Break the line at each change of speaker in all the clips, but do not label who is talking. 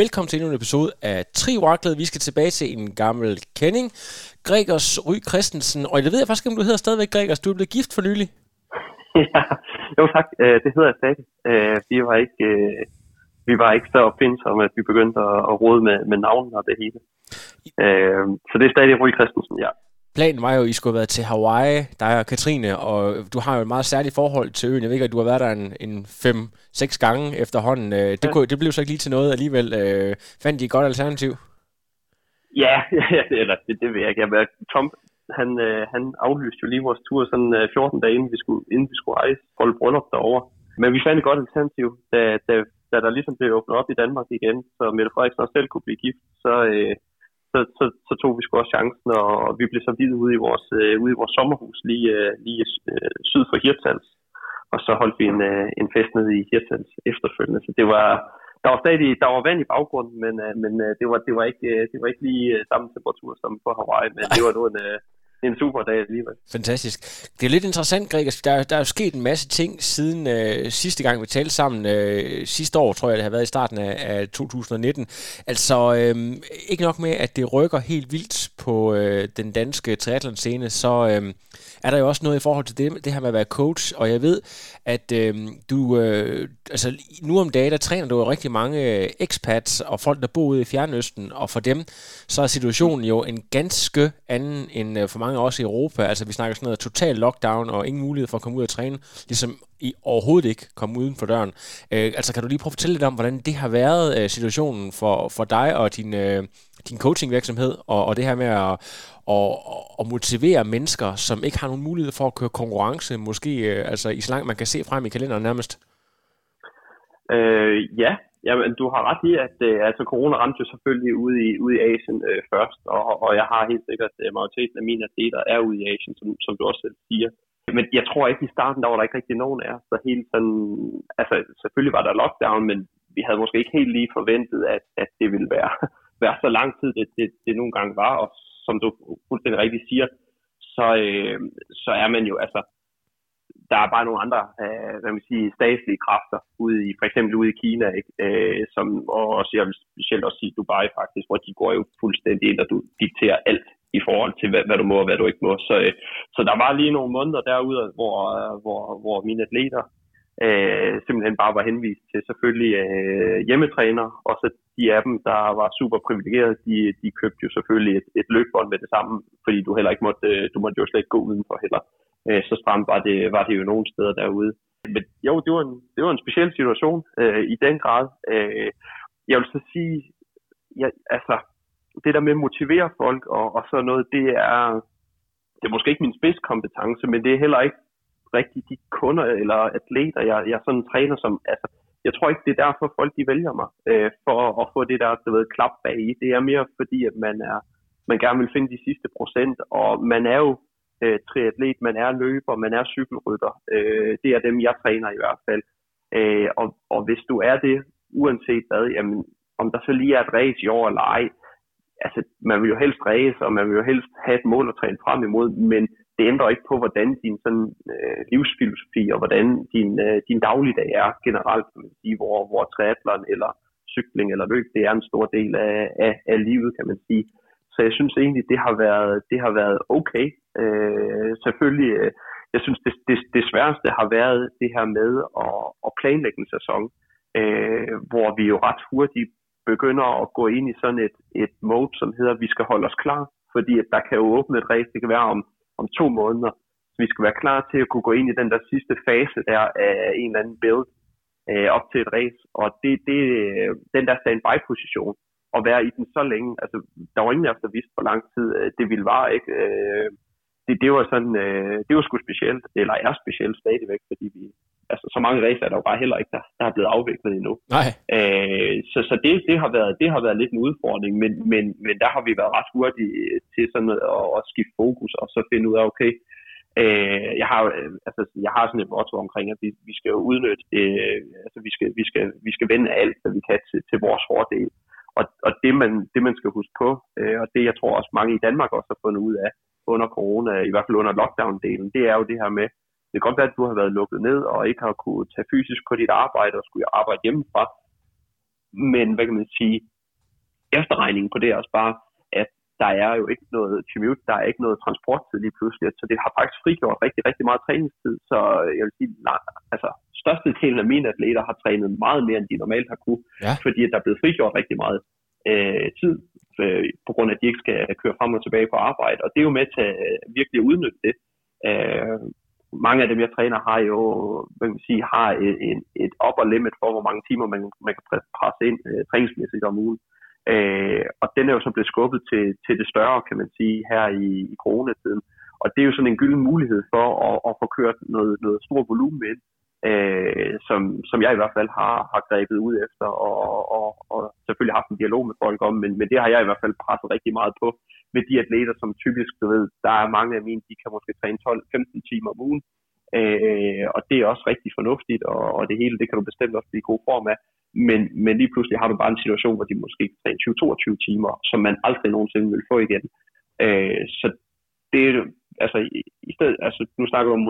Velkommen til endnu en episode af Trivakklet. Vi skal tilbage til en gammel kending. Gregers Ry Christensen. Og jeg ved faktisk ikke, om du hedder stadigvæk Gregers. Du er blevet gift for nylig.
ja, jo tak. Øh, det hedder jeg stadig. Øh, vi var ikke, øh, vi var ikke så opfindsomme, at vi begyndte at rode med, med navnet og det hele. Så det er stadig Ry Christensen, ja.
Planen var jo, at I skulle have været til Hawaii, dig og Katrine, og du har jo et meget særligt forhold til øen. Jeg ved ikke, at du har været der en, en fem, seks gange efterhånden. Øh, det, ja. kunne, det blev så ikke lige til noget alligevel. Øh, fandt I et godt alternativ?
Ja, eller det, det ved jeg ikke. Jeg, Trump, han, øh, han aflyste jo lige vores tur sådan 14 dage inden vi skulle, inden vi skulle rejse, holde bryllup derovre. Men vi fandt et godt alternativ, da, da, da der ligesom blev åbnet op i Danmark igen, så Mette Frederiksen også selv kunne blive gift, så, øh, så, så, så tog vi sgu også chancen, og vi blev så vidt ude i vores, øh, ude i vores sommerhus lige, øh, lige øh, syd for Hirtshals. Og så holdt vi en, øh, en fest nede i Hirtshals efterfølgende. Så det var, der var stadig der var vand i baggrunden, men, øh, men øh, det, var, det, var ikke, øh, det var ikke lige øh, samme temperatur som på Hawaii, men det var nu en, øh, en super dag alligevel.
Fantastisk. Det er lidt interessant, Gregers. Der, der er jo sket en masse ting siden øh, sidste gang, vi talte sammen. Øh, sidste år, tror jeg, det har været i starten af, af 2019. Altså, øh, ikke nok med, at det rykker helt vildt på øh, den danske triathlon-scene, så øh, er der jo også noget i forhold til det, det her med at være coach. Og jeg ved, at øh, du, øh, altså nu om dagen, der træner du jo rigtig mange øh, expats og folk, der bor ude i Fjernøsten. Og for dem, så er situationen jo en ganske anden end øh, for mange mange også i Europa. Altså vi snakker sådan noget total lockdown og ingen mulighed for at komme ud og træne, ligesom i overhovedet ikke komme uden for døren. Øh, altså kan du lige prøve at fortælle lidt om, hvordan det har været øh, situationen for, for dig og din, øh, din coachingvirksomhed, og, og det her med at og, og motivere mennesker, som ikke har nogen mulighed for at køre konkurrence, måske øh, altså i så langt man kan se frem i kalenderen nærmest?
Øh, ja, Jamen, du har ret i, at øh, altså, corona ramte jo selvfølgelig ude i, ude i Asien øh, først, og, og jeg har helt sikkert, at majoriteten af mine atleter er ude i Asien, som, som du også selv siger. Men jeg tror ikke, i starten, der var der ikke rigtig nogen af os, der helt sådan, altså selvfølgelig var der lockdown, men vi havde måske ikke helt lige forventet, at, at det ville være, være så lang tid, det, det, det nogle gange var, og som du fuldstændig rigtigt siger, så, øh, så er man jo, altså, der er bare nogle andre øh, hvad man sige, statslige kræfter ude i, for eksempel ude i Kina, ikke? Øh, som, og også, jeg vil specielt også sige Dubai faktisk, hvor de går jo fuldstændig ind, og du dikterer alt i forhold til, hvad, hvad du må og hvad du ikke må. Så, øh, så der var lige nogle måneder derude, hvor, øh, hvor, hvor mine atleter øh, simpelthen bare var henvist til selvfølgelig øh, hjemmetræner, og så de af dem, der var super privilegerede, de, de købte jo selvfølgelig et, et løbbånd med det samme, fordi du heller ikke måtte, øh, du måtte jo slet ikke gå udenfor heller. Øh, så stramt var det, var det jo nogle steder derude. Men jo, det var en, det var en speciel situation øh, i den grad. Øh, jeg vil så sige, ja, altså, det der med at motivere folk og, og sådan noget, det er, det er måske ikke min spidskompetence, men det er heller ikke rigtig de kunder eller atleter, jeg, jeg sådan træner som, altså, jeg tror ikke, det er derfor folk de vælger mig, øh, for at få det der, du ved, klap bag i. Det er mere fordi, at man er, man gerne vil finde de sidste procent, og man er jo øh, triatlet, man er løber, man er cykelrytter. Øh, det er dem, jeg træner i hvert fald. Øh, og, og hvis du er det, uanset hvad, jamen, om der så lige er et race i år eller ej, altså, man vil jo helst race, og man vil jo helst have et mål at træne frem imod, men det ændrer ikke på, hvordan din sådan, øh, livsfilosofi og hvordan din, øh, din dagligdag er generelt, kan man sige, hvor, hvor triathlon eller cykling eller løb, det er en stor del af, af, af livet, kan man sige. Så jeg synes egentlig, det har været, det har været okay. Øh, selvfølgelig, øh, jeg synes, det, det, det sværeste har været det her med at, at planlægge en sæson, øh, hvor vi jo ret hurtigt begynder at gå ind i sådan et, et mode, som hedder, at vi skal holde os klar, fordi at der kan jo åbne et race, det kan være om, om to måneder, så vi skal være klar til at kunne gå ind i den der sidste fase der af en eller anden build øh, op til et race, og det, det, øh, den der standby-position, at være i den så længe. Altså, der var ingen af os, der vidste, hvor lang tid øh, det ville vare. Ikke? Øh, det, det var sådan, øh, det var sgu specielt, eller er specielt stadigvæk, fordi vi, altså, så mange racer er der jo bare heller ikke, der, der er blevet afviklet endnu.
Nej.
Øh, så så det, det, har været, det har været lidt en udfordring, men, men, men der har vi været ret hurtige til sådan at, at skifte fokus og så finde ud af, okay, øh, jeg, har, altså, jeg har sådan et motto omkring, at vi, vi skal jo udnytte, øh, altså vi skal, vi, skal, vi skal vende alt, hvad vi kan til, til vores fordel. Og, og det, man, det, man skal huske på, øh, og det jeg tror også mange i Danmark også har fundet ud af under corona, i hvert fald under lockdown-delen, det er jo det her med, det kan godt være, at du har været lukket ned og ikke har kunne tage fysisk på dit arbejde og skulle arbejde hjemmefra. Men hvad kan man sige, efterregningen på det er også bare, der er jo ikke noget commute, der er ikke noget transporttid lige pludselig, så det har faktisk frigjort rigtig, rigtig meget træningstid. Så jeg vil sige, nej, altså størstedelen af mine atleter har trænet meget mere, end de normalt har kunne, ja. fordi der er blevet frigjort rigtig meget øh, tid, øh, på grund af, at de ikke skal køre frem og tilbage på arbejde. Og det er jo med til at virkelig at udnytte det. Øh, mange af dem, jeg træner, har jo, hvad kan man sige, har et, et, et upper limit for, hvor mange timer man, man kan presse ind øh, træningsmæssigt om ugen. Øh, Øh, og den er jo så blevet skubbet til, til det større, kan man sige, her i, i coronatiden. Og det er jo sådan en gylden mulighed for at, at få kørt noget, noget stort volumen ind, øh, som, som jeg i hvert fald har, har grebet ud efter, og, og, og selvfølgelig haft en dialog med folk om, men, men det har jeg i hvert fald presset rigtig meget på med de atleter, som typisk, du ved, der er mange af mine, de kan måske træne 12-15 timer om ugen, øh, og det er også rigtig fornuftigt, og, og det hele, det kan du bestemt også blive i god form af, men, men lige pludselig har du bare en situation, hvor de måske kan træne 20-22 timer, som man aldrig nogensinde vil få igen. Øh, så det er altså i stedet, altså nu snakker du om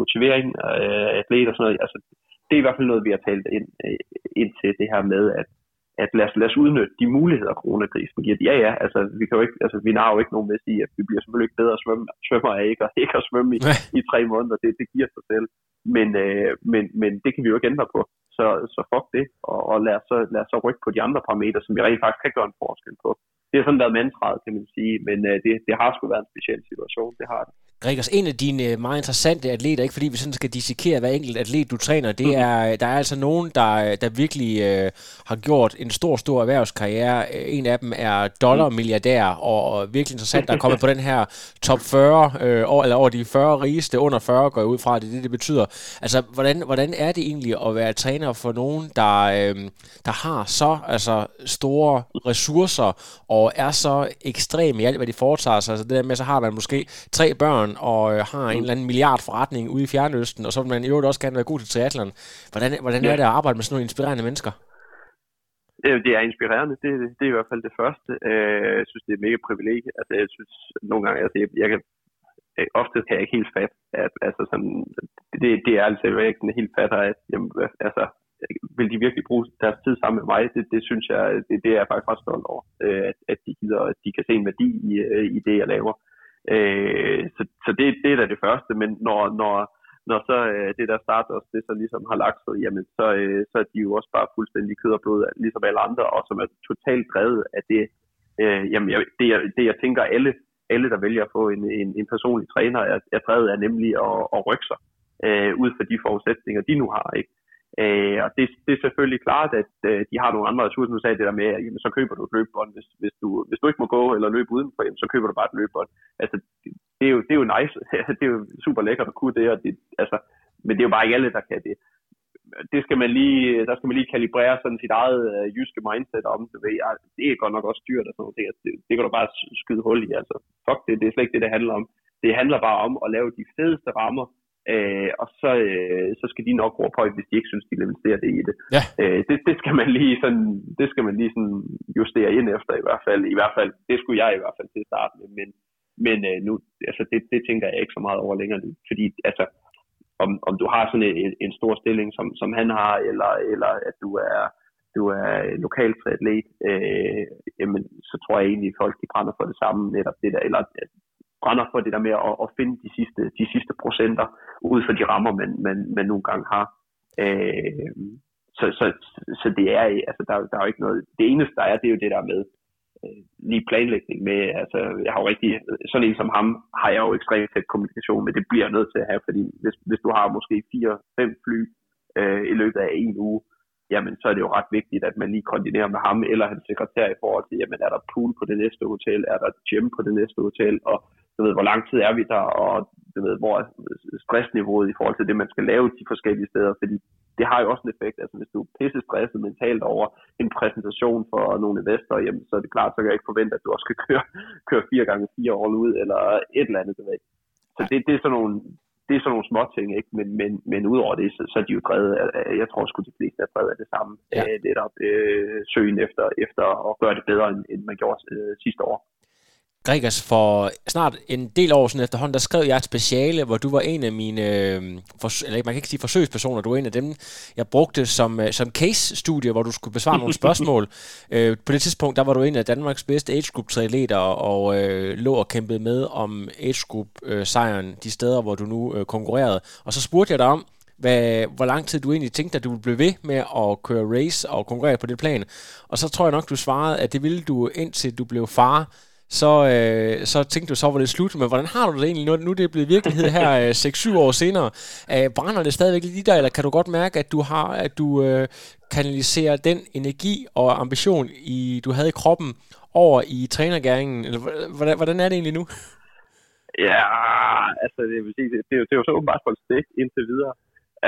motivering af atleter og sådan noget, altså det er i hvert fald noget, vi har talt ind, øh, ind til det her med, at at lad os, lad os udnytte de muligheder, coronakrisen giver. Ja, ja, altså vi kan jo ikke, altså vi har jo ikke nogen med at sige, at vi bliver selvfølgelig ikke bedre svømme, svømmer af ikke, ikke at svømme i, i tre måneder, det, det giver sig selv. Men, øh, men, men det kan vi jo ikke ændre på. Så, så fuck det, og, og lad, os så, lad os så rykke på de andre parametre, som vi rent faktisk kan gøre en forskel på. Det har sådan været mantraet, kan man sige, men øh, det, det har sgu været en speciel situation, det har det.
Gregers, en af dine øh, meget interessante atleter, ikke fordi vi sådan skal dissekere hver enkelt atlet, du træner, det mm. er, der er altså nogen, der, der virkelig øh, har gjort en stor, stor erhvervskarriere. En af dem er dollarmilliardær, og, og virkelig interessant, der er kommet på den her top 40, øh, over, eller over de 40 rigeste, under 40 går jeg ud fra, det det, det betyder. Altså, hvordan, hvordan er det egentlig at være træner for nogen, der, øh, der har så altså, store ressourcer, og er så ekstrem i alt, hvad de foretager sig? Altså det der med, så har man måske tre børn, og øh, har en mm. eller anden milliard forretning ude i Fjernøsten, og så vil man i øvrigt også gerne være god til triathlon. Hvordan, hvordan ja. er det at arbejde med sådan nogle inspirerende mennesker?
Det er inspirerende, det, det er i hvert fald det første. Øh, jeg synes, det er et mega privilegie. Altså, jeg synes nogle gange, altså, jeg, jeg kan, ofte kan jeg ikke helt fat, at altså sådan, det, det er altså ikke helt fatter, at jamen, altså, vil de virkelig bruge deres tid sammen med mig? Det, det synes jeg, det, det er jeg faktisk ret stolt over, øh, at, at de gider, at de kan se en værdi i, i det, jeg laver. Øh, så så det, det er da det første, men når, når, når så øh, det der starter også, det så ligesom har lagt sig, jamen så, øh, så er de jo også bare fuldstændig kød og blod, ligesom alle andre, og som er totalt drevet af det, øh, jamen jeg, det, jeg, det jeg tænker alle, alle der vælger at få en, en, en personlig træner, er, er drevet af nemlig at, at rykke sig øh, ud fra de forudsætninger, de nu har, ikke? Øh, og det, det er selvfølgelig klart, at øh, de har nogle andre ressourcer. du sagde det der med, at jamen, så køber du et løbebånd. Hvis, hvis, du, hvis du ikke må gå eller løbe udenfor, jamen, så køber du bare et løbebånd. Altså, det, er jo, det er jo nice. det er jo super lækkert at kunne det. Og det altså, men det er jo bare ikke alle, der kan det. Det skal man lige, der skal man lige kalibrere sådan sit eget øh, jyske mindset om. Det, ved, ja, det er godt nok også dyrt og sådan noget. Det, det, det kan du bare skyde hul i. Altså, fuck det, det er slet ikke det, det handler om. Det handler bare om at lave de fedeste rammer, Øh, og så, øh, så skal de nok højt, hvis de ikke synes, de vil investere det i det. Ja. Øh, det, det, skal man lige sådan, det skal man lige sådan justere ind efter i hvert fald. I hvert fald, det skulle jeg i hvert fald til at starte med, men, men øh, nu, altså det, det tænker jeg ikke så meget over længere, fordi altså, om, om du har sådan en, en stor stilling, som, som han har, eller, eller at du er, du er lokal atlet, øh, jamen, så tror jeg egentlig, at folk de brænder for det samme, netop det der, eller brænder for det der med at, at finde de sidste, de sidste procenter ud for de rammer, man, man, man nogle gange har. Øh, så, så, så det er, altså der, der er jo ikke noget, det eneste der er, det er jo det der med øh, lige planlægning med, altså jeg har jo rigtig, sådan en som ham har jeg jo ekstremt tæt kommunikation med, det bliver nødt til at have, fordi hvis, hvis du har måske fire, fem fly øh, i løbet af en uge, jamen så er det jo ret vigtigt, at man lige koordinerer med ham eller hans sekretær i forhold til, jamen er der pool på det næste hotel, er der gym på det næste hotel, og du ved, hvor lang tid er vi der, og du ved, hvor er stressniveauet i forhold til det, man skal lave de forskellige steder, fordi det har jo også en effekt. Altså hvis du er pisse stresset mentalt over en præsentation for nogle investorer, jamen, så er det klart, så kan jeg ikke forvente, at du også skal køre, køre fire gange fire år ud, eller et eller andet. ved. Så det, det, er sådan nogle, det er sådan nogle små ting, ikke? Men, men, men udover det, så, så er de jo drevet af, jeg tror sgu de fleste er drevet af det samme. Ja. Det er øh, søgen efter, efter at gøre det bedre, end, end man gjorde øh, sidste år.
Gregers, for snart en del år siden efterhånden, der skrev jeg et speciale, hvor du var en af mine, øh, for, eller man kan ikke sige forsøgspersoner, du var en af dem, jeg brugte som, øh, som case-studie, hvor du skulle besvare nogle spørgsmål. øh, på det tidspunkt, der var du en af Danmarks bedste age group atleter og øh, lå og kæmpede med om age group øh, sejren de steder, hvor du nu øh, konkurrerede. Og så spurgte jeg dig om, hvad, hvor lang tid du egentlig tænkte, at du ville blive ved med at køre race og konkurrere på det plan. Og så tror jeg nok, du svarede, at det ville du indtil du blev far så, øh, så tænkte du, så var det slut. Men hvordan har du det egentlig, nu, nu det er blevet virkelighed her øh, 6-7 år senere? Øh, brænder det stadigvæk lige der, eller kan du godt mærke, at du har, at du øh, kanaliserer den energi og ambition, i du havde i kroppen, over i trænergæringen? Eller, hvordan, hvordan er det egentlig nu?
Ja, altså det, vil sige, det, det, er jo, det er jo så åbenbart et stik indtil videre.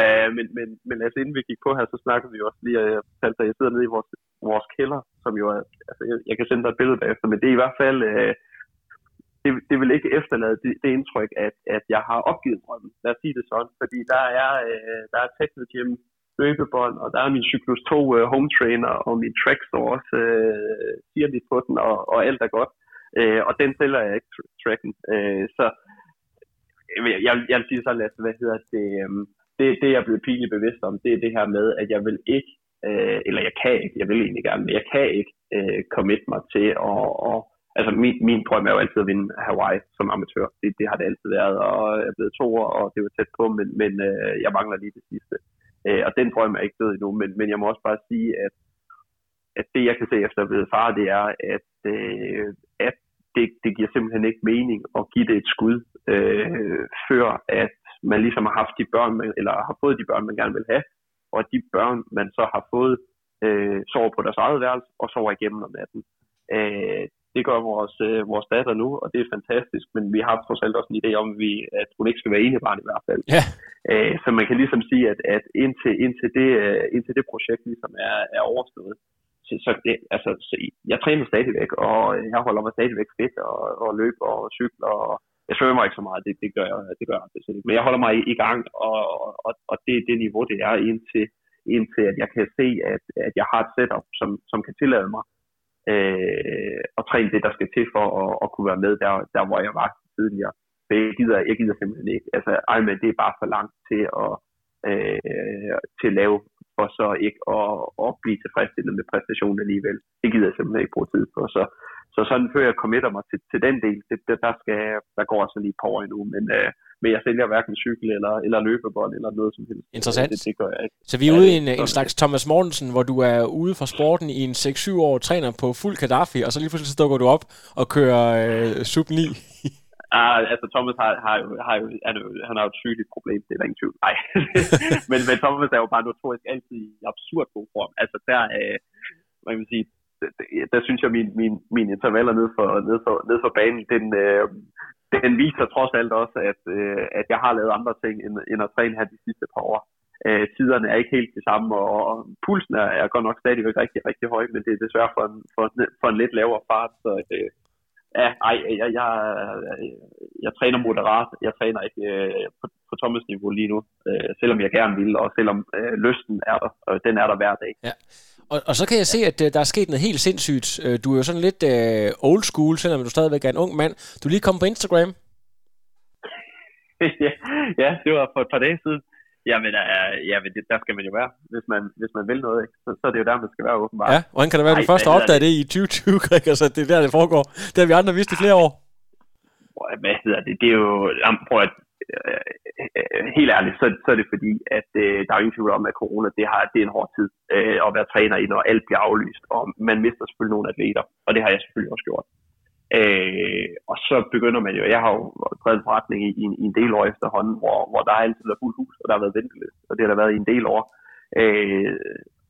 Uh, men, men, men altså inden vi gik på her, så snakkede vi også lige, og jeg fortalte at jeg sidder nede i vores, vores kælder, som jo er, altså jeg, jeg kan sende dig et billede bagefter, men det er i hvert fald, uh, det, det vil ikke efterlade det, det indtryk, at, at jeg har opgivet drømmen. Lad os sige det sådan, fordi der er, uh, der er teknogym, løbebånd, og der er min Cyklus 2 uh, home trainer, og min track står også uh, siger lidt på den, og, og alt er godt. Uh, og den tæller jeg ikke, tracken. Uh, så jeg, jeg, jeg vil sige sådan, at hvad hedder det, um, det, det jeg er blevet pinligt bevidst om, det er det her med, at jeg vil ikke, øh, eller jeg kan ikke, jeg vil egentlig gerne, men jeg kan ikke øh, commit mig til at, og, altså min, min drøm er jo altid at vinde Hawaii som amatør. Det, det har det altid været, og jeg er blevet to år, og det var tæt på, men, men øh, jeg mangler lige det sidste. Øh, og den drøm er ikke død endnu, men, men jeg må også bare sige, at, at det jeg kan se efter at blive far, det er, at, øh, at det, det giver simpelthen ikke mening at give det et skud, øh, før at man ligesom har haft de børn, man, eller har fået de børn, man gerne vil have, og de børn, man så har fået, øh, sover på deres eget værelse og sover igennem om natten. Øh, det gør vores, øh, vores datter nu, og det er fantastisk, men vi har trods alt også en idé om, at, vi, at hun ikke skal være enebarn i hvert fald.
Ja.
Øh, så man kan ligesom sige, at, at indtil, indtil, det, øh, indtil det projekt ligesom er, er overstået, så, så, det, altså, så jeg træner stadigvæk, og jeg holder mig stadigvæk fedt og, og løber og cykler og jeg svømmer ikke så meget, det, det gør jeg, det gør jeg ikke. Men jeg holder mig i, i gang, og, og, og det er det niveau, det er indtil, indtil at jeg kan se, at, at jeg har et setup, som, som kan tillade mig øh, at træne det, der skal til for at, at kunne være med der, der, hvor jeg var tidligere. For jeg gider, jeg gider simpelthen ikke. Altså, Ironman, det er bare for langt til at, øh, til at lave, og så ikke at, at blive tilfredsstillet med præstationen alligevel. Det gider jeg simpelthen ikke bruge tid på. Så, så sådan før jeg committer mig til, til den del, det, det, der, skal, der går altså lige et par år endnu, men, øh, men jeg sælger hverken cykel eller, eller løbebold eller noget som helst.
Interessant.
Det, det gør jeg ikke.
Så vi er ude i en, en slags Thomas Mortensen, hvor du er ude fra sporten i en 6-7 år, træner på fuld Gaddafi, og så lige pludselig dukker du op og kører øh, sub 9.
Ah, altså Thomas har, har, jo, har jo, han, jo, han har jo et sygeligt problem, det er der ingen tvivl. Nej, men, men Thomas er jo bare notorisk altid i absurd god form. Altså der, øh, man kan sige, der synes jeg, min, min, mine intervaller ned for, ned for, ned for banen, den, øh, den viser trods alt også, at, øh, at jeg har lavet andre ting, end, end at træne her de sidste par år. Øh, tiderne er ikke helt de samme, og, og pulsen er, er godt nok stadigvæk rigtig, rigtig høj, men det er desværre for en, for, for en lidt lavere fart, så øh, ja, ej, jeg, jeg, jeg, jeg træner moderat, jeg træner ikke øh, på, på Thomas niveau lige nu, øh, selvom jeg gerne vil, og selvom øh, lysten er der, og den er der hver dag.
Ja. Og, og så kan jeg se, at uh, der er sket noget helt sindssygt. Uh, du er jo sådan lidt uh, old school, selvom du stadigvæk er en ung mand. Du er lige kommet på Instagram.
ja, ja, det var for et par dage siden. Jamen, uh, jamen det, der skal man jo være, hvis man, hvis man vil noget. Ikke? Så, så er det jo der, man skal være åbenbart.
Ja, hvordan kan det være, at du først har opdaget det i 2020, Greg? Altså, det er der, det foregår. Det har vi andre vidst i flere år.
Hvad hedder det? Det er jo... Prøv at, Øh, øh, helt ærligt, så, så er det fordi, at øh, der er ingen tvivl om, at corona det, har, det er en hård tid øh, at være træner i, når alt bliver aflyst, og man mister selvfølgelig nogle atleter, og det har jeg selvfølgelig også gjort. Øh, og så begynder man jo, jeg har jo drevet forretning i, i, i en del år efterhånden, hvor, hvor der altid været fuld hus, og der har været venteliste, og det har der været i en del år. Øh,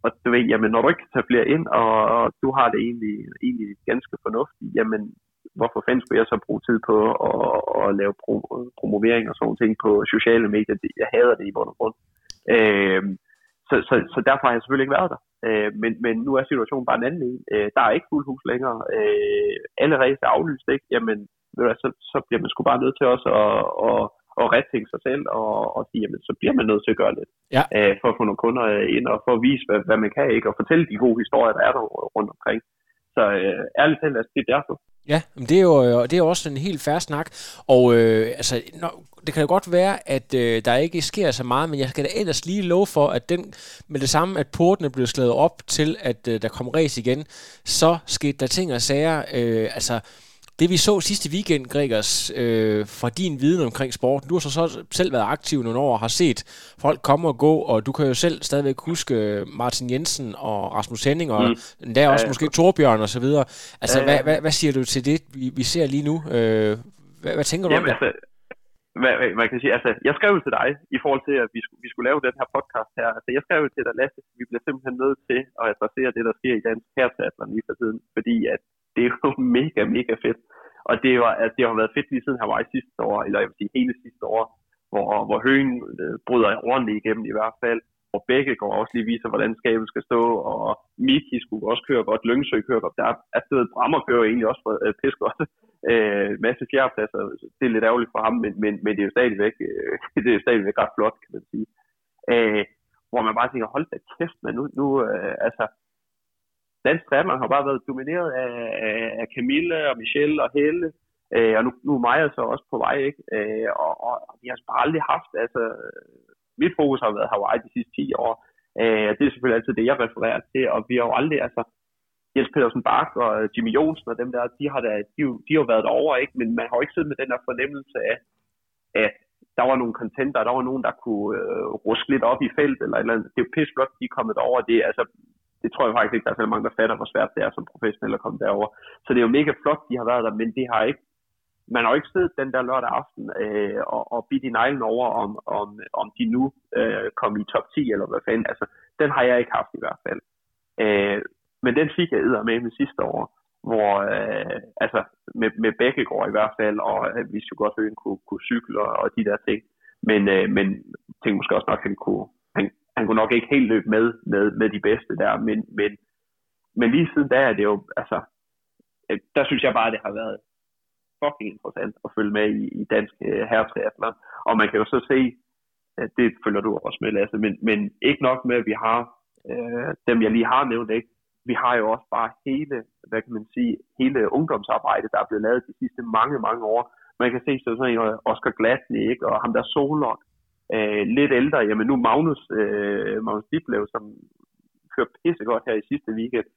og og du ved, jamen, når du ikke kan tage flere ind, og, og du har det egentlig, egentlig ganske fornuftigt, jamen, hvorfor fanden skulle jeg så bruge tid på at, at lave pro, promovering og sådan ting på sociale medier? Jeg hader det i bund og grund. Øh, så, så, så derfor har jeg selvfølgelig ikke været der. Øh, men, men nu er situationen bare en anden en. Øh, der er ikke fuld hus længere. Øh, alle race er aflyst, ikke? Jamen, ved du, så, så bliver man sgu bare nødt til også at, at, at retænke sig selv og, og sige, jamen, så bliver man nødt til at gøre lidt.
Ja.
Øh, for at få nogle kunder ind og for at vise, hvad, hvad man kan, ikke? Og fortælle de gode historier, der er der rundt omkring. Så øh, ærligt talt, altså, det er derfor.
Ja, men det er jo øh, det er også en helt færre snak. Og øh, altså, når, det kan jo godt være, at øh, der ikke sker så meget, men jeg skal da ellers lige love for, at den med det samme, at portene blev slået op til, at øh, der kom race igen, så skete der ting og sager. Øh, altså, det vi så sidste weekend, Gregers, øh, fra din viden omkring sport, du har så, så selv været aktiv nogle år og har set folk komme og gå, og du kan jo selv stadigvæk huske Martin Jensen og Rasmus Henning, og mm. der også ja, måske Torbjørn og så videre. Altså, ja, ja. Hvad, hvad, hvad siger du til det, vi, vi ser lige nu? Øh, hvad, hvad tænker du Jamen, om det?
Altså, hvad, man kan sige, altså, jeg skrev til dig i forhold til, at vi skulle, vi skulle lave den her podcast her. Altså, jeg skrev til dig, Lasse, vi bliver simpelthen nødt til at adressere det, der sker i dansk herteatler lige for tiden, fordi at det er jo mega, mega fedt. Og det, var, at det har været fedt lige siden Hawaii sidste år, eller jeg vil sige hele sidste år, hvor, hvor Høen øh, bryder ordentligt igennem i hvert fald, og begge går også lige viser, hvordan skabet skal stå, og Miki skulle også køre godt, Lyngsø kører godt, der er stedet Brammer kører egentlig også for øh, pis godt, øh, masse fjerdepladser, det er lidt ærgerligt for ham, men, men, men det er jo stadigvæk, øh, det er jo stadigvæk ret flot, kan man sige. Øh, hvor man bare tænker, hold da kæft, men nu, nu øh, altså, dansk triathlon har bare været domineret af, af, af Camille og Michelle og Helle, øh, og nu, nu er Maja så også på vej, ikke? Øh, og, og, og vi har bare aldrig haft, altså, mit fokus har været Hawaii de sidste 10 år, øh, det er selvfølgelig altid det, jeg refererer til, og vi har jo aldrig, altså, Jens Pedersen Bak og øh, Jimmy Jonsen og dem der, de har, da, de, de har været derovre, ikke? men man har jo ikke siddet med den der fornemmelse af, at der var nogle contenter, der var nogen, der kunne øh, ruske lidt op i felt, eller, eller det er jo pisse flot, de er kommet derover. Det, altså, det tror jeg faktisk ikke, der er så mange, der fatter, hvor svært det er som professionel at komme derover. Så det er jo mega flot, de har været der, men det har ikke, man har jo ikke siddet den der lørdag aften øh, og, og bidt i neglen over, om, om, om de nu øh, kom i top 10, eller hvad fanden. Altså, den har jeg ikke haft i hvert fald. Øh, men den fik jeg med med sidste år, hvor øh, altså med, med Bækkegård i hvert fald, og øh, vi skulle godt høre, kunne, kunne cykle og, og de der ting. Men, øh, men tænkte måske også nok, at han kunne, han, kunne nok ikke helt løbe med, med, med de bedste der, men, men, men lige siden da er det jo, altså, øh, der synes jeg bare, at det har været fucking interessant at følge med i, i dansk øh, herretriathlon. Og man kan jo så se, at det følger du også med, Lasse, men, men ikke nok med, at vi har øh, dem, jeg lige har nævnt, ikke? vi har jo også bare hele, hvad kan man sige, hele ungdomsarbejdet, der er blevet lavet de sidste mange, mange år. Man kan se sådan en øh, Oscar Gladney, ikke? og ham der Solok, øh, lidt ældre, jamen nu Magnus, øh, Magnus Diblev, som kører pissegodt her i sidste weekend,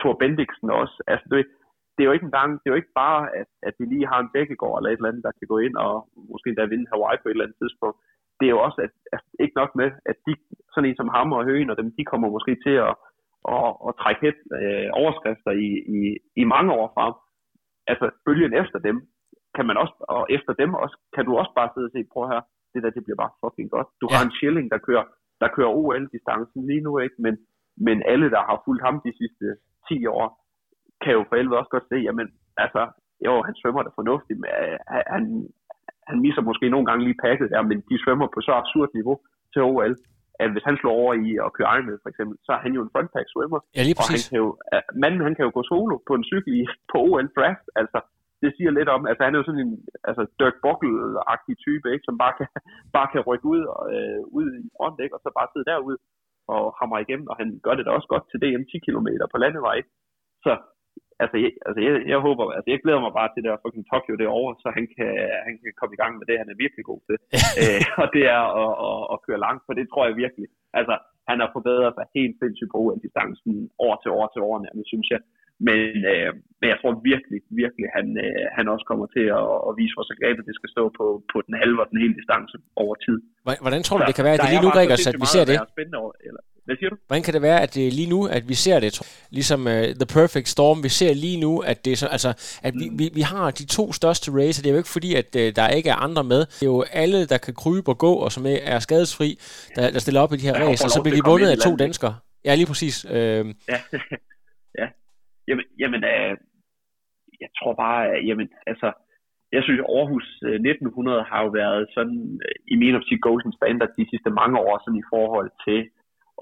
Thor Bendiksen også, altså det, det er jo ikke engang, det er jo ikke bare, at, at vi lige har en bækkegård eller et eller andet, der kan gå ind og måske endda vinde Hawaii på et eller andet tidspunkt. Det er jo også, at, at ikke nok med, at de, sådan en som ham og Høen og dem, de kommer måske til at, og, og trække helt, øh, overskrifter i, i, i mange år frem. Altså bølgen efter dem, kan man også, og efter dem også, kan du også bare sidde og se, prøv her, det der, det bliver bare fucking godt. Du ja. har en Schilling, der kører, der kører OL-distancen lige nu, ikke? Men, men alle, der har fulgt ham de sidste 10 år, kan jo for helvede også godt se, jamen, altså, jo, han svømmer da fornuftigt, men øh, han, han misser måske nogle gange lige pakket der, men de svømmer på så absurd niveau til OL, at hvis han slår over i at køre Ironman for eksempel, så er han jo en frontpack swimmer.
Ja, lige præcis.
Og han kan jo, manden han kan jo gå solo på en cykel i, på OL draft, altså det siger lidt om, altså han er jo sådan en altså Dirk Bockel-agtig type, ikke, som bare kan, bare kan rykke ud, og, øh, ud i front, ikke, og så bare sidde derude og hamre igennem, og han gør det da også godt til DM 10 km på landevej. Så altså, jeg, altså jeg, jeg håber, altså jeg glæder mig bare til der fucking Tokyo derovre, så han kan, han kan komme i gang med det, han er virkelig god til. Øh, og det er at, at, at, køre langt, for det tror jeg virkelig. Altså, han har forbedret sig helt sindssygt på distancen år til år til år, nærmest, synes jeg. Men, øh, men jeg tror virkelig, virkelig, han, øh, han også kommer til at, at vise, hvor sagabet det skal stå på, på den halve og den hele distance over tid.
Hvordan tror du, det kan være, at det lige nu, Gregers, at vi ser det?
Spændende over, eller, hvad siger du?
Hvordan kan det være, at det er lige nu, at vi ser det, ligesom uh, The Perfect Storm, vi ser lige nu, at det er så, altså, at vi, vi, vi har de to største racer, det er jo ikke fordi, at uh, der ikke er andre med. Det er jo alle, der kan krybe og gå, og som er skadesfri, der, der stiller op i de her racer, så bliver de vundet af to danskere. Ja, lige præcis. Øh...
Ja, ja. Jamen, jamen øh, jeg tror bare, jamen, altså, jeg synes, Aarhus øh, 1900 har jo været sådan, øh, i min optik, golden standard de sidste mange år, sådan i forhold til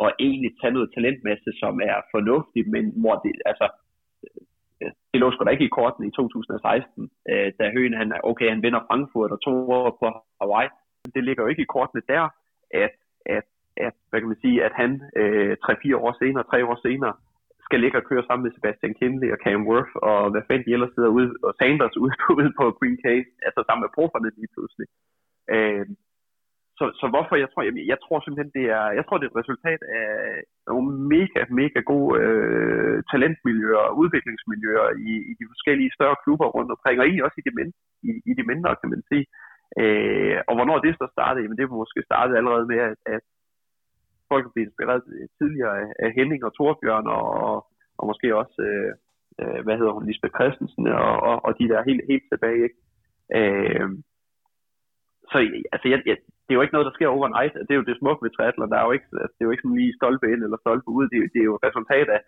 at egentlig tage noget talentmasse, som er fornuftigt, men hvor det, altså, øh, det lå sgu da ikke i korten i 2016, da Høen, han, okay, han vinder Frankfurt og to år på Hawaii. Det ligger jo ikke i kortene der, at, at, at hvad kan man sige, at han øh, 3-4 år senere, 3 år senere, skal ligge og køre sammen med Sebastian Kinley og Cam Worth, og hvad fanden de ellers sidder ude, og Sanders ude, ude på Green Case, altså sammen med profferne lige pludselig. Øh, så, så hvorfor? Jeg tror, jeg, jeg tror simpelthen, det er, jeg tror, det er et resultat af nogle mega, mega gode øh, talentmiljøer og udviklingsmiljøer i, i de forskellige større klubber rundt omkring, og egentlig også i de, mind, i, i de mindre, kan man sige. Øh, og hvornår det så startede, jamen det måske startede allerede med, at, at folk blev inspireret tidligere af, Henning og Torbjørn, og, og, og måske også, øh, øh, hvad hedder hun, Lisbeth Christensen, og, og, og de der helt, helt tilbage, ikke? Øh, så altså, jeg, jeg, det er jo ikke noget, der sker overnight. Det er jo det smukke ved triathlon. Der er jo ikke, altså, det er jo ikke sådan lige stolpe ind eller stolpe ud. Det, det er jo et resultat af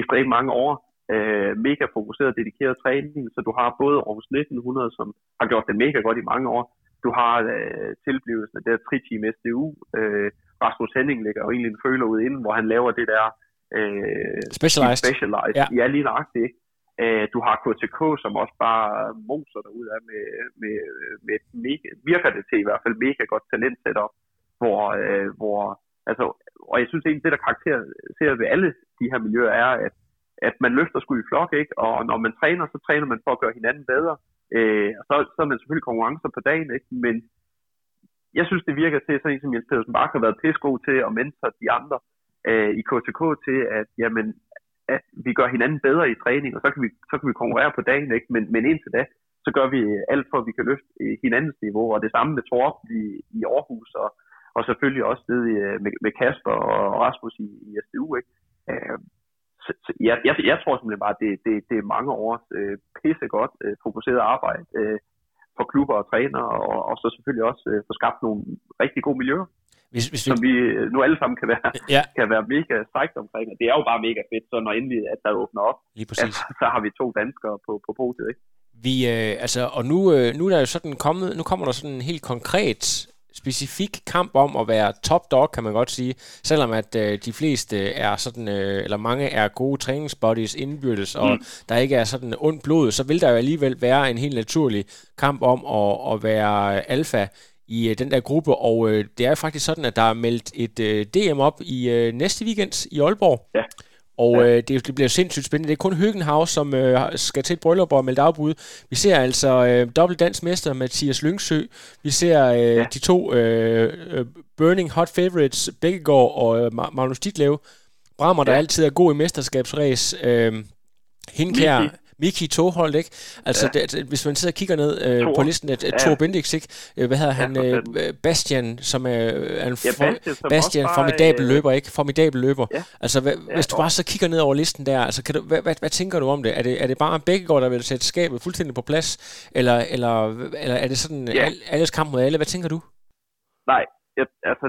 ekstremt mange år. Øh, mega fokuseret, dedikeret træning. Så du har både Aarhus 1900, som har gjort det mega godt i mange år. Du har øh, tilblivelsen af det der 3-team SDU. Øh, Rasmus Henning ligger jo egentlig en føler ud inden, hvor han laver det der
øh, Specialized.
specialized. Ja. ja, lige nøjagtigt. Øh, du har KTK, som også bare moser derud af med, med, med et mega, virker det til i hvert fald mega godt talent setup, hvor, øh, hvor altså, og jeg synes egentlig, det der karakteriserer ved alle de her miljøer er, at, at man løfter sgu i flok, ikke? og når man træner, så træner man for at gøre hinanden bedre. Øh, og så, så er man selvfølgelig konkurrencer på dagen, ikke? men jeg synes, det virker til, sådan en som Jens Pedersen Bak har været pissegod til at mentor de andre øh, i KTK til, at jamen, at vi gør hinanden bedre i træning, og så kan vi, så kan vi konkurrere på dagen, ikke? Men, men indtil da, så gør vi øh, alt for, at vi kan løfte øh, hinandens niveau, og det samme med Torp i, i Aarhus, og, og selvfølgelig også det øh, med, med Kasper og Rasmus i, i SDU, ikke? Øh, så, så jeg, jeg, jeg tror simpelthen bare, at det, det, det er mange års øh, pissegodt øh, fokuseret arbejde øh, for klubber og træner, og, og så selvfølgelig også øh, få skabt nogle rigtig gode miljøer. Hvis, hvis vi... Som vi nu alle sammen kan være, ja. kan være mega strækt omkring. Og det er jo bare mega fedt, så når endelig at der åbner op,
Lige præcis.
Ja, så har vi to danskere på, på podiet. Ikke?
Vi, øh, altså, og nu, øh, nu er der jo sådan kommet, nu kommer der sådan en helt konkret specifik kamp om at være top dog, kan man godt sige. Selvom at øh, de fleste er sådan, øh, eller mange er gode træningsbodies indbyrdes, og mm. der ikke er sådan ondt blod, så vil der jo alligevel være en helt naturlig kamp om at, at være alfa i øh, den der gruppe, og øh, det er faktisk sådan, at der er meldt et øh, DM op i øh, næste weekend i Aalborg.
Ja.
Og øh, det, det bliver sindssygt spændende. Det er kun Høgenhaus, som øh, skal til et bryllup og melde afbud. Vi ser altså øh, dobbelt dansk mester Mathias Lyngsø. Vi ser øh, ja. de to øh, øh Burning Hot Favorites, Bækkegaard og øh, Magnus Ditlev. Brammer, ja. der altid er god i mesterskabsræs. Øh, Hindkær, Miki Tohold, ikke? Altså, ja. det, hvis man sidder og kigger ned øh, på listen, at ja. Thor Bendix, ikke? Øh, hvad hedder han? Ja, øh, Bastian, som er, er en ja, Bastian, som Bastian formidabel øh, løber, ikke? Formidabel løber. Ja. Altså, hvad, ja, hvis du bare så kigger ned over listen der, altså, kan du, hvad, hvad, hvad tænker du om det? Er det, er det bare Bækkegaard, der vil sætte skabet fuldstændig på plads? Eller, eller, eller er det sådan ja. alle, alles kamp mod alle? Hvad tænker du?
Nej, jeg, altså,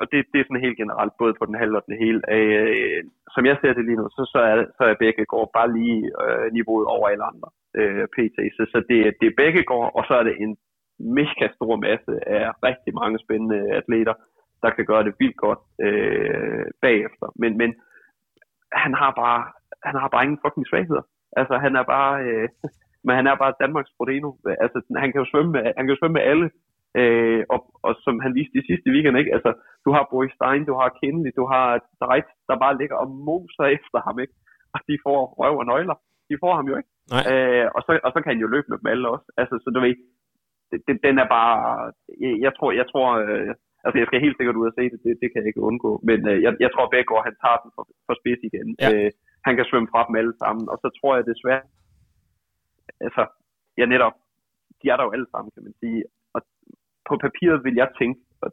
og det, det er sådan helt generelt, både på den halve og den hele. Øh, som jeg ser det lige nu, så, så, er, så er begge går bare lige øh, niveauet over alle andre øh, PT. Så, så det, det er begge går, og så er det en mega stor masse af rigtig mange spændende atleter, der kan gøre det vildt godt øh, bagefter. Men, men han har bare han har bare ingen fucking svagheder. Altså han er bare øh, men han er bare Danmarks Frodeno. Altså han kan jo svømme med, han kan jo svømme med alle. Øh, og, og som han viste i sidste weekend, ikke? Altså, du har Boris Stein, du har Kennedy, du har Dreit, der bare ligger og moser efter ham, ikke? Og de får røv og nøgler. De får ham jo ikke.
Nej.
Øh, og, så, og så kan han jo løbe med dem alle også. Altså, så du ved, det, den er bare, jeg, jeg tror, jeg tror, øh, altså jeg skal helt sikkert ud og se det, det, det kan jeg ikke undgå, men øh, jeg, jeg tror år, han tager den for, for spids igen.
Ja.
Øh, han kan svømme fra dem alle sammen, og så tror jeg desværre, altså, ja netop, de er der jo alle sammen, kan man sige, på papiret vil jeg tænke, og,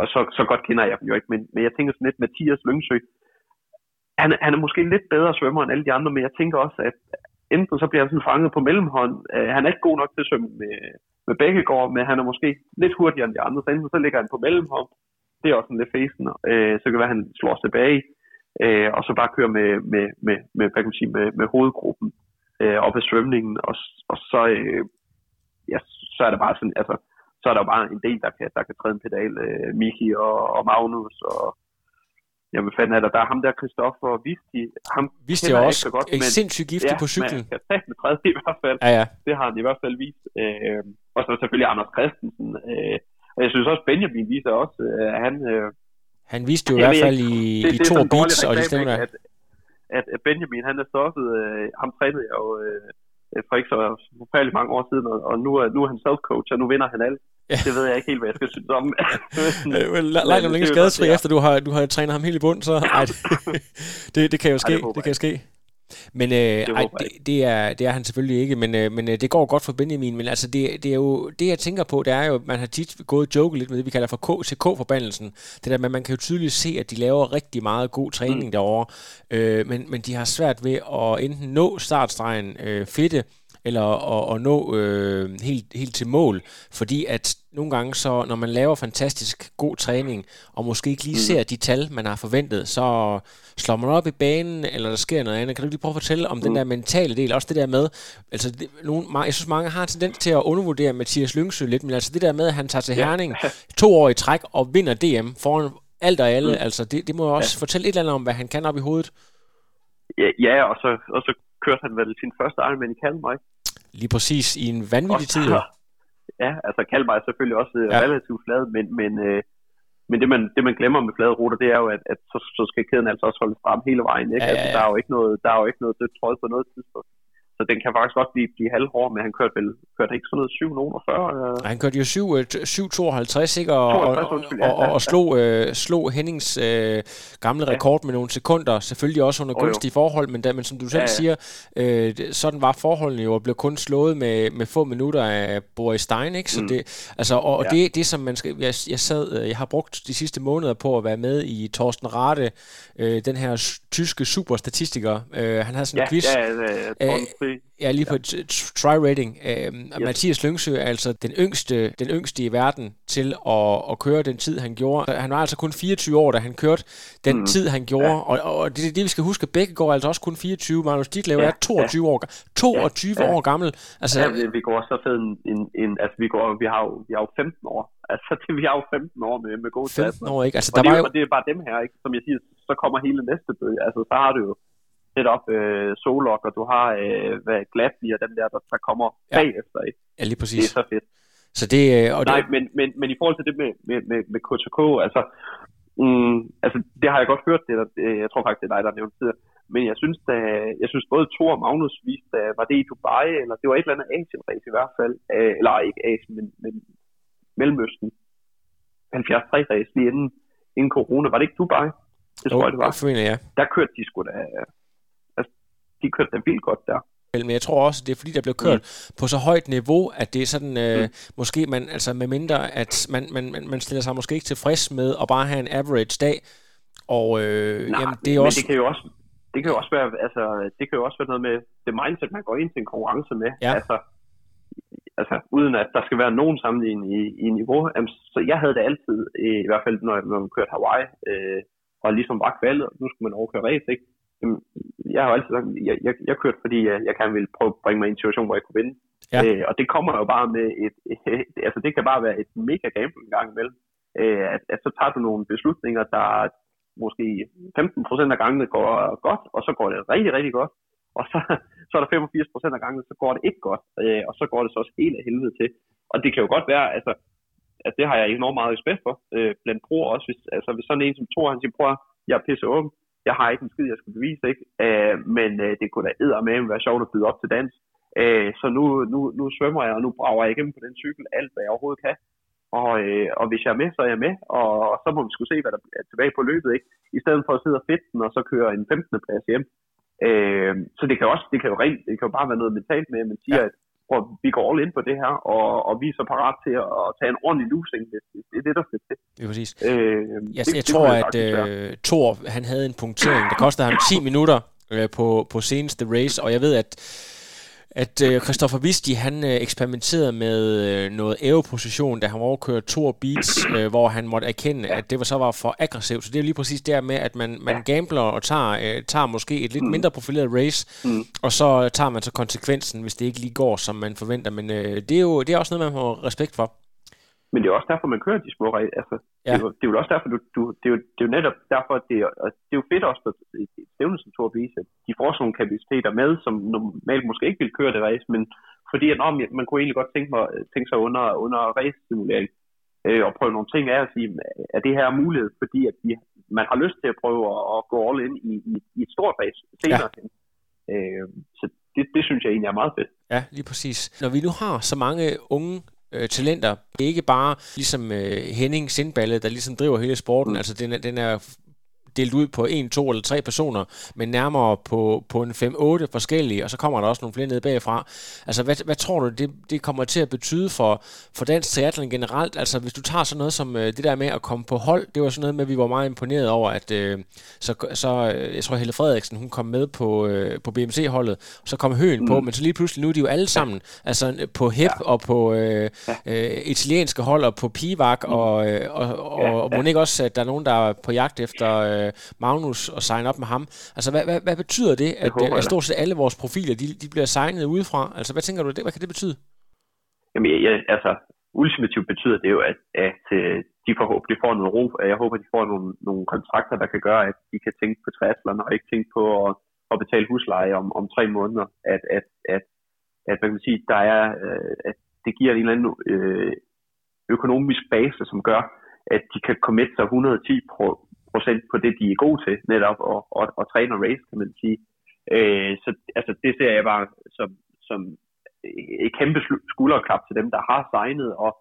og så, så godt kender jeg dem jo ikke, men, men jeg tænker sådan lidt Mathias Lyngsø, han, han er måske lidt bedre svømmer end alle de andre, men jeg tænker også, at enten så bliver han sådan fanget på mellemhånd, øh, han er ikke god nok til at svømme med, med begge går, men han er måske lidt hurtigere end de andre, så enten så ligger han på mellemhånd, det er også en lidt fæsen, øh, så kan det være, at han slår tilbage, øh, og så bare kører med, med, med, med, hvad kan man sige, med, med hovedgruppen øh, op ad svømningen, og, og så, øh, ja, så er det bare sådan, altså, så er der jo bare en del, der kan, der kan træde en pedal. Øh, Miki og, og Magnus og Jamen, hvad fanden er der? Der er ham der, Christoffer Visti. Ham
Visti er også godt, men, sindssygt giftig
ja,
på cyklen.
Ja, kan med træde i hvert fald.
Ja, ja.
Det har han i hvert fald vist. Øh, og så selvfølgelig Anders Christensen. Øh, og jeg synes også, Benjamin viser også, øh, han... Øh,
han viste jo i hvert fald i, det, i det to beats, og det stemmer.
At, at, at Benjamin, han er stoppet. Øh, ham trænede jeg jo øh, for ikke så forfærdeligt mange år siden, og, og nu, er, nu er han self-coach, og nu vinder han alt. Ja. Det ved jeg ikke helt, hvad jeg skal synes om.
Langt om længe skadesfri, efter du har, du har trænet ham helt i bund, så ej, det, det kan jo ske. Ej, det, det kan ske. Men øh, det, ej, det, det, er, det er han selvfølgelig ikke, men, øh, men øh, det går godt for Benjamin. Men altså, det, det er jo det, jeg tænker på, det er jo, man har tit gået og joket lidt med det, vi kalder for KCK-forbandelsen. Det der med, man kan jo tydeligt se, at de laver rigtig meget god træning mm. derovre, øh, men, men de har svært ved at enten nå startstregen øh, fedte, eller at, at nå øh, helt, helt til mål, fordi at nogle gange så, når man laver fantastisk god træning, og måske ikke lige mm. ser de tal, man har forventet, så slår man op i banen, eller der sker noget andet. Kan du lige prøve at fortælle om mm. den der mentale del, også det der med, altså det, nogle, jeg synes mange har en tendens til at undervurdere Mathias Lyngsø lidt, men altså det der med, at han tager til Herning ja. to år i træk og vinder DM foran alt og alle, mm. altså det, det må jo også ja. fortælle et eller andet om, hvad han kan op i hovedet.
Ja, ja og, så, og så kørte han vel sin første Ironman i Kalmar, ikke?
Lige præcis i en vanvittig tid.
Ja, altså Kalmar er selvfølgelig også øh, ja. relativt flad, men, men, øh, men det, man, det man glemmer med flade ruter, det er jo, at, at så, så skal kæden altså også holde frem hele vejen. Ikke? Ja, ja, ja. Altså, der er jo ikke noget, der er jo ikke noget dødt tråd på noget tidspunkt. Så den kan faktisk godt blive, blive halvhård, men han kørte vel kørte ikke sådan noget 7 nogen og 40? Øh.
Han kørte jo 7, 7,52, ikke? Og, 52, undskyld, ja, og, og, og slog, øh, slog Hennings øh, gamle ja. rekord med nogle sekunder, selvfølgelig også under oh, gunstige forhold, men, da, men som du selv ja, ja. siger, øh, sådan var forholdene jo, og blev kun slået med, med få minutter af Boris Stein, ikke? Så mm. det, altså, og, og ja. det, det, som man skal, jeg, jeg sad, øh, jeg har brugt de sidste måneder på at være med i Torsten Rate, øh, den her tyske superstatistiker, øh, han havde sådan en
ja,
quiz.
Ja, ja, ja, ja,
Ja, lige på et try-rating. Uh, yes. Mathias Lyngsø er altså den yngste, den yngste i verden til at, at køre den tid, han gjorde. Han var altså kun 24 år, da han kørte den mm. tid, han gjorde. Ja. Og, og det er det, vi skal huske. Begge går altså også kun 24. Magnus Ditlev ja. er 22 ja. år, 22 ja. år gammel.
Altså, ja, vi går så fed en, en, en, altså vi, går, vi, har jo, vi har jo 15 år. Altså, det, vi har jo 15 år med, med gode 15
stats. år, ikke? Altså,
og,
der
det,
var jo...
og det er bare dem her, ikke? Som jeg siger, så kommer hele næste bøge. Altså, så har du jo op øh, Solok, og du har øh, hvad, Gladby og dem der, der, der kommer ja. bagefter. Ikke?
Ja, lige præcis.
Det er så fedt.
Så det, øh, og
Nej,
det...
men, men, men i forhold til det med, med, med, med KTK, altså, mm, altså, det har jeg godt hørt, det der, jeg tror faktisk, det er dig, der nævnte tidligere, men jeg synes, da, jeg synes både Thor og Magnus viste, var det i Dubai, eller det var et eller andet Asien-race i hvert fald, øh, eller ikke Asien, men, men Mellemøsten, 73-race lige inden, inden corona, var det ikke Dubai? Det tror oh, jeg, det var.
Ja.
Der kørte de sgu da, de kørte da vildt godt der.
Men jeg tror også, det er fordi, der blev kørt mm. på så højt niveau, at det er sådan, øh, mm. måske man, altså med mindre, at man, man, man stiller sig måske ikke tilfreds med at bare have en average dag. Og øh,
Nej,
jamen,
det er men også... det kan jo også, det kan jo også være, altså, det kan jo også være noget med det mindset, man går ind til en konkurrence med. Ja. Altså, altså, uden at der skal være nogen sammenligning i, i niveau. Jamen, så jeg havde det altid, i hvert fald når, når man kørte Hawaii, øh, og ligesom var kvalet, og nu skulle man overkøre race, ikke? Jeg har jo altid sagt, jeg, jeg, jeg kørte, fordi jeg, jeg gerne ville prøve at bringe mig i en situation, hvor jeg kunne vinde. Ja. Øh, og det kommer jo bare med et, et, altså det kan bare være et mega gamble en gang imellem. Øh, at, at så tager du nogle beslutninger, der måske 15% af gangene går godt, og så går det rigtig, rigtig godt. Og så, så er der 85% af gangene, så går det ikke godt, øh, og så går det så også helt af helvede til. Og det kan jo godt være, altså, at det har jeg enormt meget respekt for, øh, blandt bror også. Hvis, altså, hvis sådan en som tror, han siger, prøv jeg er pisse åben, jeg har ikke en skid, jeg skal bevise, ikke? Øh, men øh, det kunne da eddermame være sjovt at byde op til dans. Øh, så nu, nu, nu svømmer jeg, og nu brager jeg igennem på den cykel alt, hvad jeg overhovedet kan. Og, øh, og hvis jeg er med, så er jeg med, og, og så må vi skulle se, hvad der er tilbage på løbet, ikke? I stedet for at sidde og fedten, og så køre en 15. plads hjem. Øh, så det kan, også, det kan jo rent, det kan jo bare være noget mentalt med, at man siger, ja. at hvor vi går all in på det her, og, og vi er så parat til at, tage en ordentlig losing, hvis det er det, der skal til.
Det er præcis. Øh, jeg, det, jeg det tror, at øh, Thor, han havde en punktering, der kostede ham 10 minutter øh, på, på seneste race, og jeg ved, at at øh, Christoffer Visti, han øh, eksperimenterede med øh, noget aeroposition, da han var overkørt Tour Beats, øh, hvor han måtte erkende, at det var så var for aggressivt. Så det er lige præcis der med, at man, man gambler og tager, øh, tager måske et lidt mm. mindre profileret race, mm. og så tager man så konsekvensen, hvis det ikke lige går, som man forventer. Men øh, det, er jo, det er også noget, man har respekt for.
Men det er også derfor, man kører de små regler. Altså, ja. det, er jo, det er jo også derfor, du, du, det, er jo, det er jo netop derfor, at det er, det er jo fedt også på et stævne som Tour vise, at de får sådan nogle kapaciteter med, som normalt måske ikke ville køre det race, men fordi at, om, man kunne egentlig godt tænke, mig, tænke sig under, under race-simulering øh, og prøve nogle ting af at sige, er det her mulighed, fordi at de, man har lyst til at prøve at, at gå all in i, i, i et stort race senere. Ja. Øh, så det, det synes jeg egentlig er meget fedt.
Ja, lige præcis. Når vi nu har så mange unge øh, talenter. Det er ikke bare ligesom øh, Henning Sindballe, der ligesom driver hele sporten. Altså, den er, den er delt ud på en, to eller tre personer, men nærmere på, på en 5-8 forskellige, og så kommer der også nogle flere ned bagfra. Altså, hvad, hvad tror du, det, det kommer til at betyde for, for dansk triathlon generelt? Altså, hvis du tager sådan noget som øh, det der med at komme på hold, det var sådan noget med, at vi var meget imponeret over, at øh, så, så, øh, jeg tror, Helle Frederiksen, hun kom med på, øh, på BMC-holdet, og så kom Høen mm. på, men så lige pludselig, nu er de jo alle sammen, altså på HEP ja. og på øh, øh, italienske hold og på Pivak, mm. og, øh, og, og, og, og må ikke også, at der er nogen, der er på jagt efter øh, øh, Magnus og signe op med ham. Altså, hvad, hvad, hvad betyder det, at, det at stort set alle vores profiler, de, de bliver signet udefra? Altså, hvad tænker du, det, hvad kan det betyde?
Jamen, jeg, altså, ultimativt betyder det jo, at, at øh, de forhåbentlig får noget ro. Jeg håber, de får nogle, nogle kontrakter, der kan gøre, at de kan tænke på triathlon og ikke tænke på at, at betale husleje om, om tre måneder. At, at, at, at man kan sige, der er, øh, at det giver en eller anden øh, økonomisk base, som gør, at de kan komme sig 110 procent på det, de er gode til, netop og, og, og træne race, kan man sige. Øh, så altså, det ser jeg bare som, som et kæmpe skulderklap til dem, der har signet, og,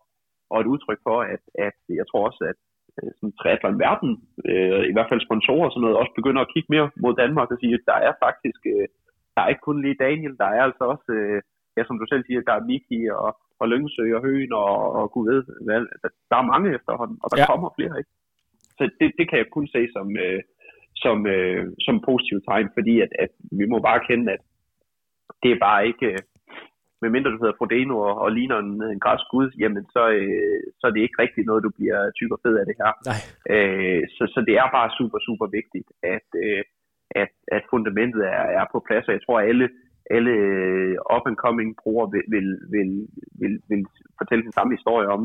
og et udtryk for, at, at jeg tror også, at øh, sådan triathlon verden, øh, i hvert fald sponsorer og sådan noget, også begynder at kigge mere mod Danmark og sige, at der er faktisk, øh, der er ikke kun lige Daniel, der er altså også, øh, ja, som du selv siger, der er Miki og, og Lyngsø og Høen og, og Gud ved, hvad, der er mange efterhånden, og der ja. kommer flere, ikke? Så det, det kan jeg kun se som, øh, som, øh, som positivt tegn, fordi at, at vi må bare kende, at det er bare ikke, øh, medmindre du hedder Frodeno og, og ligner en, en græsk gud, jamen så, øh, så er det ikke rigtigt noget, du bliver tyk og fed af det her.
Nej.
Øh, så, så det er bare super, super vigtigt, at, øh, at, at fundamentet er, er på plads, og jeg tror, at alle, alle up-and-coming brugere vil, vil, vil, vil, vil fortælle den samme historie om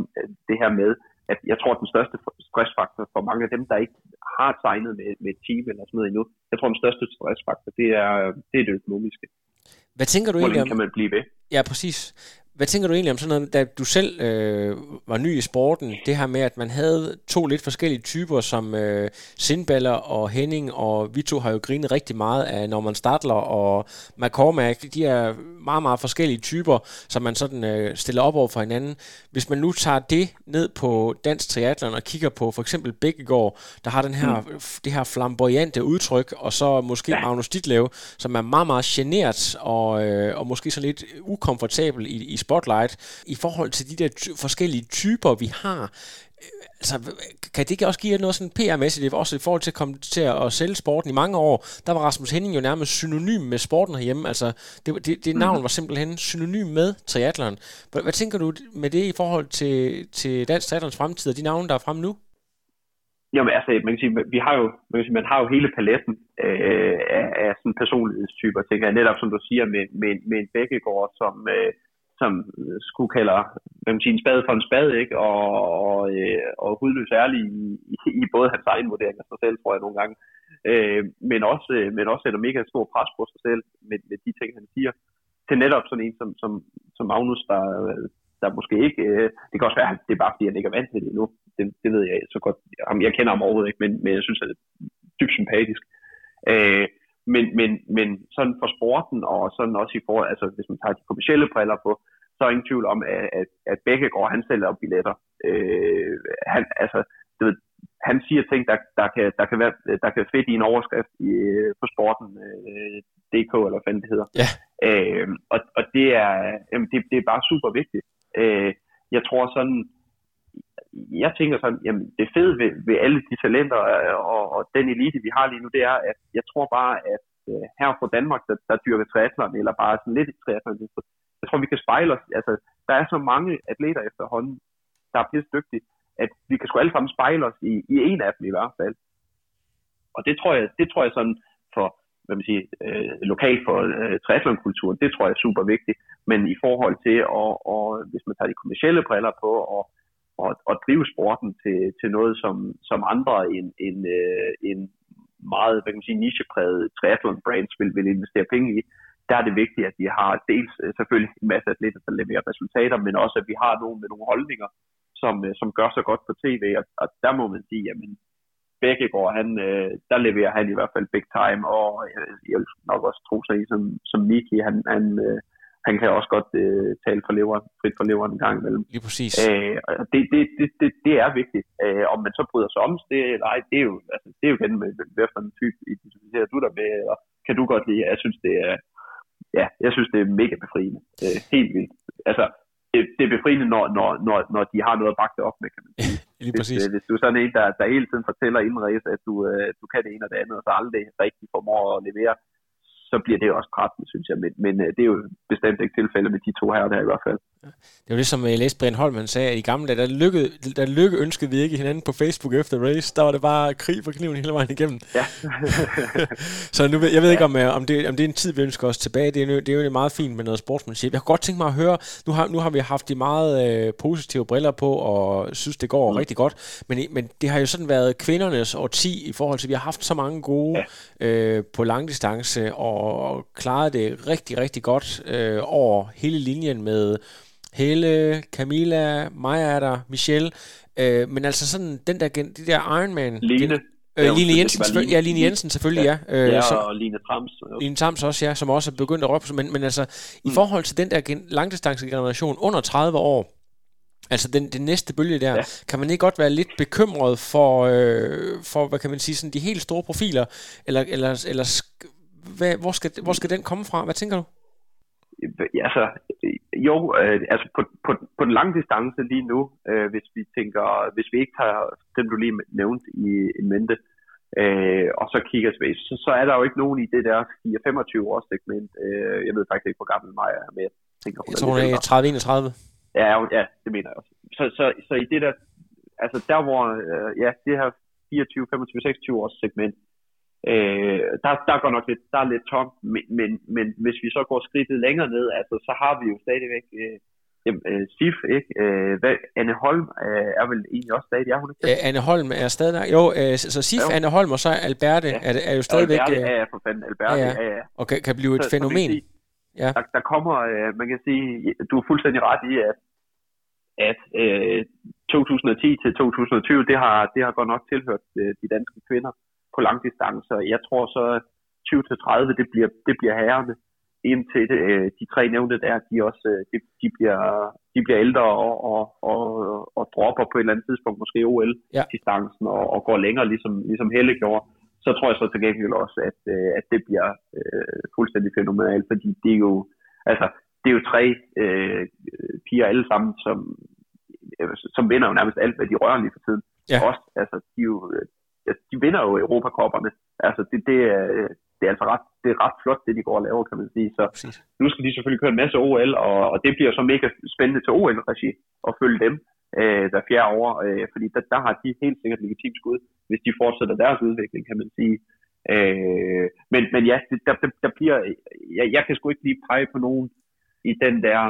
det her med, at jeg tror, at den største stressfaktor for mange af dem, der ikke har tegnet med, med et team eller sådan noget endnu, jeg tror, den største stressfaktor, det er det, er det økonomiske.
Hvad tænker du egentlig
om... kan man blive ved?
Ja, præcis. Hvad tænker du egentlig om sådan noget, da du selv øh, var ny i sporten, det her med, at man havde to lidt forskellige typer, som øh, Sindballer og Henning, og vi to har jo grinet rigtig meget af Norman Stadler og McCormack. De er meget, meget forskellige typer, som man sådan øh, stiller op over for hinanden. Hvis man nu tager det ned på dansk triathlon og kigger på for eksempel Bækkegaard, der har den her, mm. det her flamboyante udtryk, og så måske ja. Magnus Ditlev, som er meget, meget genert og, øh, og måske så lidt ukomfortabel i, i spotlight i forhold til de der ty- forskellige typer, vi har. Altså, kan det ikke også give noget sådan PR-mæssigt, også i forhold til at komme til at sælge sporten i mange år? Der var Rasmus Henning jo nærmest synonym med sporten herhjemme. Altså, det, det, det navn var simpelthen synonym med triathlon. Hvad, hvad tænker du med det i forhold til, til dansk triathlons fremtid og de navne, der er frem nu?
Jamen altså, man kan sige, vi har jo, man, kan sige, man har jo hele paletten øh, af, af sådan personlighedstyper, tænker jeg. Netop som du siger, med, med, med en Bækkegård, som, øh, som skulle kalde hvem sige, en spade for en spade, ikke? Og, og, øh, og hudløs ærlig i, i, i, både hans egen vurdering af sig selv, tror jeg nogle gange, øh, men, også, øh, men også sætter mega stor pres på sig selv med, med de ting, han siger, til netop sådan en som, som, som Magnus, der, der måske ikke, øh, det kan også være, at det er bare fordi, han ikke er vant til det endnu, det, det ved jeg så godt, jeg kender ham overhovedet ikke, men, men jeg synes, at det er dybt sympatisk. Øh, men, men, men sådan for sporten, og sådan også i forhold, altså hvis man tager de kommersielle briller på, så er ingen tvivl om, at, at, at Bækkegaard, han sælger op billetter. Øh, han, altså, du ved, han siger ting, der, der, kan, der, kan være, der kan fedt i en overskrift i, på sporten, øh, DK, eller hvad det hedder.
Ja.
Øh, og, og det er, jamen, det, det er bare super vigtigt. Øh, jeg tror sådan, jeg tænker sådan, jamen det fede ved, ved alle de talenter øh, og, og den elite, vi har lige nu, det er, at jeg tror bare, at øh, her fra Danmark, der, der dyrker triathlon, eller bare sådan lidt triathlon, jeg tror, vi kan spejle os. Altså, der er så mange atleter efterhånden, der er pisse dygtige, at vi kan sgu alle sammen spejle os i, i en af dem i hvert fald. Og det tror jeg, det tror jeg sådan for, hvad man siger, øh, lokalt for øh, triathlonkulturen, det tror jeg er super vigtigt. Men i forhold til, og, og, hvis man tager de kommersielle briller på, og, og, og drive sporten til, til noget, som, som andre end, end, øh, end meget hvad kan man sige, nichepræget triathlon brands vil, vil investere penge i, der er det vigtigt, at vi har dels øh, selvfølgelig en masse atleter, der leverer resultater, men også at vi har nogen med nogle holdninger, som, øh, som gør sig godt på tv, og, og der må man sige, jamen Bækkegaard, han, øh, der leverer han i hvert fald big time, og jeg, jeg vil nok også tro sig som, som Miki, han, han, øh, han kan også godt øh, tale for leveren, frit for leveren en gang imellem.
Lige præcis.
Øh, det, det, det, det, det, er vigtigt. Øh, om man så bryder sig om det, nej, det er jo, altså, det er jo igen med, hvad for en type identificerer du der med, og kan du godt lide, jeg synes, det er, ja, jeg synes, det er mega befriende. Øh, helt vildt. Altså, det, det er befriende, når, når, når, når de har noget at bakke det op med, kan man sige.
Lige præcis.
Hvis, øh, hvis du er sådan en, der, der hele tiden fortæller inden race, at du, øh, du kan det ene og det andet, og så aldrig rigtig formår at levere, så bliver det også pressende, synes jeg. Men, men øh, det er jo bestemt ikke tilfældet med de to her, der i hvert fald.
Det var det, som jeg læste Brian Holm, sagde, at i gamle dage, der, lykke, der lykke ønskede vi ikke hinanden på Facebook efter race. Der var det bare krig for kniven hele vejen igennem.
Ja.
så nu, jeg ved ikke, om, øh, om, det, om det er en tid, vi ønsker os tilbage. Det er, jo, det er jo meget fint med noget sportsmanship. Jeg kunne godt tænke mig at høre, nu har, nu har vi haft de meget øh, positive briller på, og synes, det går mm. rigtig godt. Men, men det har jo sådan været kvindernes årti i forhold til, at vi har haft så mange gode ja. øh, på langdistance, og klaret det rigtig, rigtig godt øh, over hele linjen med Helle, Camilla, Maja er der, Michelle. Øh, men altså sådan, den der, de der Ironman...
Line.
Øh, Line Jensen, selvfølgelig, ja, Line Jensen selvfølgelig, ja.
Ja, øh, ja som, og Line Trams.
Line Trams også, ja, som også er begyndt at råbe. Men, men altså, mm. i forhold til den der langdistancegeneration under 30 år, altså den, den næste bølge der, ja. kan man ikke godt være lidt bekymret for, øh, for hvad kan man sige, sådan de helt store profiler, eller, eller, eller hvad, hvor, skal, hvor skal den komme fra? Hvad tænker du?
altså, jo, øh, altså på, på, på den lange distance lige nu, øh, hvis vi tænker, hvis vi ikke tager dem, du lige nævnt i en mente, øh, og så kigger vi, så, så er der jo ikke nogen i det der 4-25 års segment. Øh, jeg ved faktisk ikke, hvor gammel mig er, men jeg tænker,
hun jeg tror, hun er 30-31.
Ja, ja, det mener jeg også. Så, så, så i det der, altså der hvor, øh, ja, det her 24, 25, 26 års segment, Øh, der, der går nok lidt, der er lidt tomt, men, men, men hvis vi så går skridtet længere ned, altså, så har vi jo stadigvæk øh, øh, Sif, ikke? Øh, hvad, Anne Holm øh, er vel egentlig også stadig, er hun ikke?
Øh, Anne Holm er stadig. Jo, øh, så, så Sif, ja, Anne Holm og så Alberte ja. er, er jo stadigvæk...
Alberte, øh, ja, for fanden, Alberte, ja, ja. ja, ja.
Og kan, kan blive et så, fænomen. Så
ja. der, der kommer, øh, man kan sige, du er fuldstændig ret i, at at øh, 2010 til 2020, det har, det har godt nok tilhørt øh, de danske kvinder på langdistancer. Jeg tror så, 20-30, det bliver, det bliver herrerne, indtil det, øh, de tre nævnte der, de også øh, de, de, bliver, de bliver ældre og, og, og, og dropper på et eller andet tidspunkt, måske OL-distancen, ja. og, og går længere, ligesom, ligesom Helle gjorde. Så tror jeg så til gengæld også, at, øh, at det bliver øh, fuldstændig fænomenalt, fordi det er jo, altså, det er jo tre øh, piger alle sammen, som, som vinder jo nærmest alt, hvad de rører lige for tiden. Ja. Også, altså, de er jo de vinder jo Europakopperne. Altså, det, det, er, det er altså ret, det er ret flot, det de går og laver, kan man sige. Så Præcis. nu skal de selvfølgelig køre en masse OL, og, og det bliver så mega spændende til OL-regi at følge dem øh, hver fjerde år, øh, fordi der, der har de helt sikkert legitimt skud, hvis de fortsætter deres udvikling, kan man sige. Øh, men, men ja, det, der, der, der bliver, jeg, jeg kan sgu ikke lige pege på nogen i den der,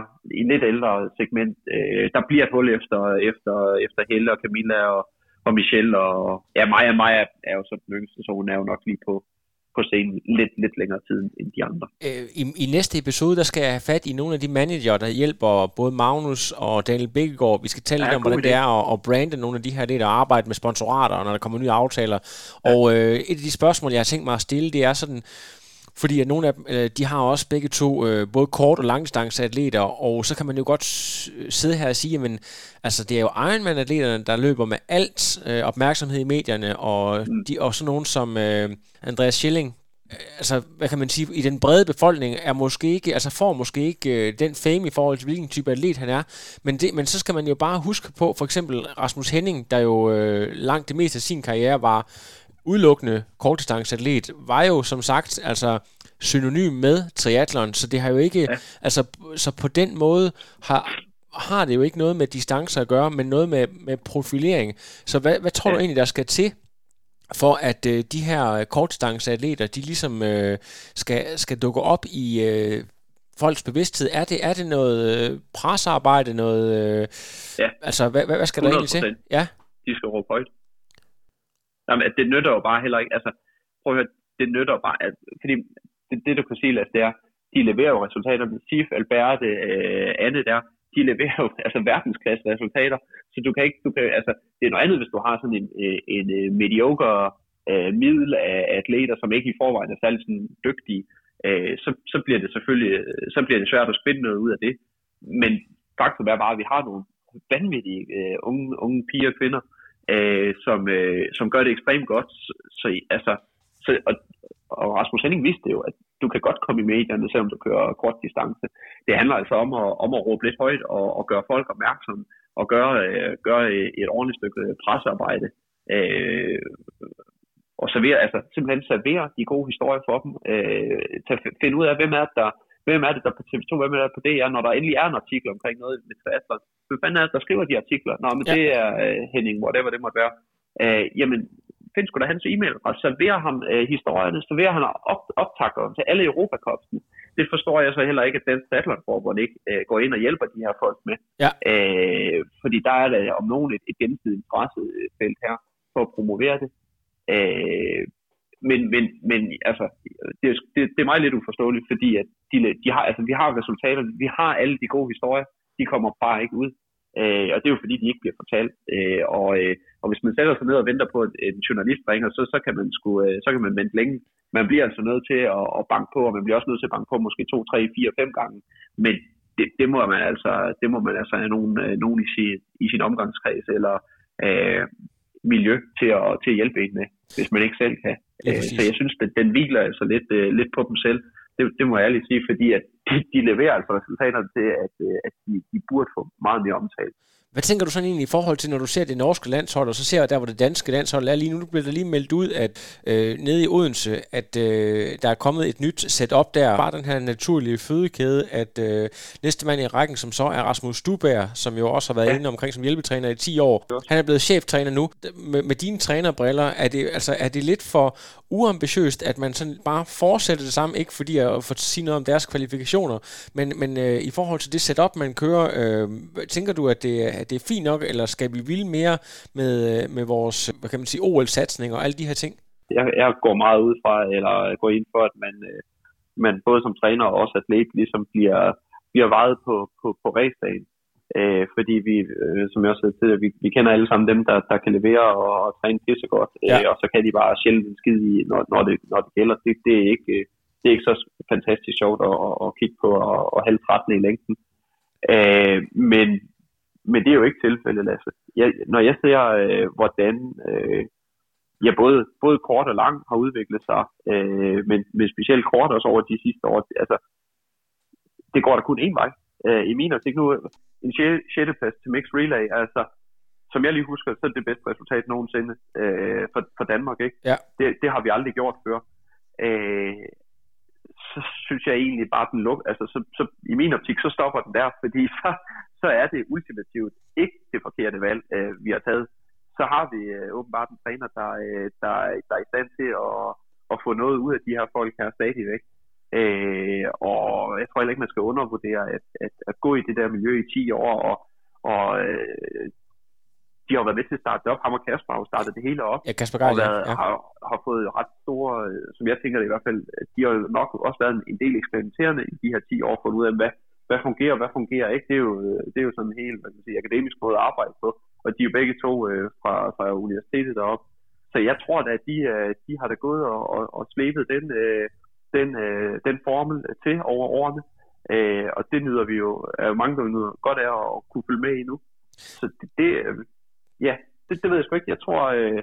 i lidt ældre segment. Øh, der bliver et hul efter, efter, efter Helle og Camilla og, og Michelle, og ja, Maja, Maja er jo så den yngste, så hun er jo nok lige på, på scenen lidt, lidt længere tid end de andre.
Øh, i, I næste episode, der skal jeg have fat i nogle af de manager, der hjælper både Magnus og Daniel Bækkegaard. Vi skal tale ja, lidt om, hvordan det er at, at brande nogle af de her, det der arbejde med sponsorater, når der kommer nye aftaler. Ja. Og øh, et af de spørgsmål, jeg har tænkt mig at stille, det er sådan, fordi at nogle af dem, øh, de har også begge to øh, både kort- og langdistanceatleter, og så kan man jo godt sidde her og sige, men altså, det er jo Ironman-atleterne, der løber med alt øh, opmærksomhed i medierne, og, mm. de, og sådan nogen som øh, Andreas Schilling, altså, hvad kan man sige, i den brede befolkning er måske ikke, altså får måske ikke øh, den fame i forhold til, hvilken type atlet han er. Men, det, men så skal man jo bare huske på, for eksempel Rasmus Henning, der jo øh, langt det meste af sin karriere var udelukkende kortdistanceatlet, var jo som sagt altså synonym med triathlon, så det har jo ikke, ja. altså så på den måde har, har det jo ikke noget med distancer at gøre, men noget med, med profilering. Så hvad, hvad tror ja. du egentlig, der skal til, for at øh, de her kortdistanceatleter, de ligesom øh, skal, skal dukke op i øh, folks bevidsthed? Er det, er det noget øh, pressearbejde, noget... Øh, ja. Altså, hvad, hvad, hvad skal 100%. der egentlig til?
Ja. De skal råbe højt. Jamen, det nytter jo bare heller ikke... Altså, prøv at høre, det nytter bare... Altså, fordi det, det, du kan sige, Lasse, det er, de leverer jo resultater. Sif, Albert, øh, Anne der, de leverer jo altså verdensklasse resultater. Så du kan ikke... Du kan, altså, det er noget andet, hvis du har sådan en, øh, en, en mediocre øh, øh middel af atleter, som ikke i forvejen er særlig sådan dygtige øh, så, så bliver det selvfølgelig øh, så bliver det svært at spænde noget ud af det. Men faktum er bare, at vi har nogle vanvittige øh, unge, unge piger og kvinder, øh, som, øh, som gør det ekstremt godt. Så, altså, så, og, og Rasmus Henning vidste jo, at du kan godt komme i medierne, selvom du kører kort distance. Det handler altså om at, om at råbe lidt højt og, og gøre folk opmærksomme og gøre, øh, gøre et ordentligt stykke pressearbejde. Øh, og servere, altså simpelthen servere de gode historier for dem. Øh, tage, finde ud af, hvem er det, der, hvem er det, der på TV2, hvem er det på DR, når der endelig er en artikel omkring noget med triathlon. Hvem fanden er det, der skriver de artikler? Nå, men ja. det er uh, Henning, whatever det måtte være. Uh, jamen, find sgu da hans e-mail, og servere ham uh, historierne, servere ham op, optakker til alle Europakopsen. Det forstår jeg så heller ikke, at den Triathlon-forbund ikke uh, går ind og hjælper de her folk med. Ja. Uh, fordi der er der om nogen et, et gensidigt interessefelt her for at promovere det. Øh, men, men, men altså, det, det, det er meget lidt uforståeligt, fordi at de, de har, altså, vi har resultater, vi har alle de gode historier, de kommer bare ikke ud. Øh, og det er jo fordi, de ikke bliver fortalt. Øh, og, øh, og hvis man sætter sig ned og venter på, at en journalist ringer, så, så, kan man sku, øh, så kan man vente længe. Man bliver altså nødt til at, at banke på, og man bliver også nødt til at banke på måske to, tre, fire, fem gange. Men det, det, må man altså, det må man altså have nogen, øh, nogen i, sin, i sin omgangskreds, eller øh, miljø til at, til at hjælpe en med, hvis man ikke selv kan. Ja, øh, så jeg synes, at den hviler altså lidt, uh, lidt på dem selv. Det, det må jeg ærligt sige, fordi at de, de leverer altså resultater til, at, øh, at de, de burde få meget mere omtale.
Hvad tænker du sådan egentlig i forhold til, når du ser det norske landshold, og så ser der, hvor det danske landshold er lige nu, bliver der lige meldt ud, at øh, nede i Odense, at øh, der er kommet et nyt setup der. Bare den her naturlige fødekæde, at øh, næste mand i rækken, som så er Rasmus Stubær, som jo også har været ja. inde omkring som hjælpetræner i 10 år. Han er blevet cheftræner nu. Med, med dine trænerbriller, er det, altså, er det lidt for uambitiøst, at man sådan bare fortsætter det samme, ikke fordi jeg får sige noget om deres kvalifikationer, men, men øh, i forhold til det setup, man kører, øh, tænker du, at det, at det er fint nok, eller skal vi ville mere med, øh, med vores, hvad kan man sige, OL-satsning og alle de her ting?
Jeg, jeg går meget ud fra, eller går ind for, at man, øh, man både som træner og også atlet ligesom bliver, bliver vejet på, på, på racedagen. Øh, fordi vi, øh, som jeg også sagde til, vi, vi kender alle sammen dem, der, der kan levere og, og træne pisse godt, øh, ja. og så kan de bare sjældent en skid i, når, når, det, når det gælder. Det, det, er ikke, det er ikke så fantastisk sjovt at, at, at kigge på og, og halve 13 i længden. Øh, men, men det er jo ikke tilfældet, Lasse. Jeg, når jeg ser, øh, hvordan øh, ja, både, både kort og lang har udviklet sig, øh, men, men specielt kort også over de sidste år, altså, det går der kun én vej. Øh, I min optik nu, en 6. plads til Mixed Relay, altså, som jeg lige husker, så er det det bedste resultat nogensinde øh, for, for Danmark. Ikke? Ja. Det, det har vi aldrig gjort før. Øh, så synes jeg egentlig bare, den luk, altså så, så i min optik, så stopper den der, fordi så, så er det ultimativt ikke det forkerte valg, øh, vi har taget. Så har vi øh, åbenbart en træner, der, øh, der, der er i stand til at, at få noget ud af de her folk her stadigvæk. Øh, og jeg tror heller ikke, man skal undervurdere at, at, at gå i det der miljø i 10 år, og, og øh, de har været med til at starte det op. Ham og Kasper har jo startet det hele op.
Ja, Kasper Geil,
og været, ja. har, har fået ret store, som jeg tænker det i hvert fald, de har nok også været en del eksperimenterende i de her 10 år, for ud af, hvad, hvad fungerer, hvad fungerer ikke. Det er jo, øh, det er jo sådan en helt hvad kan man sige, akademisk måde at arbejde på. Og de er jo begge to øh, fra, fra universitetet deroppe. Så jeg tror da, at de, øh, de har da gået og, og, og slæbet den, øh, den, øh, den formel til over årene. Øh, og det nyder vi jo, er jo mange, der nyder godt af at kunne følge med i nu. Så det, det øh, ja, det, det ved jeg sgu ikke. Jeg tror, øh,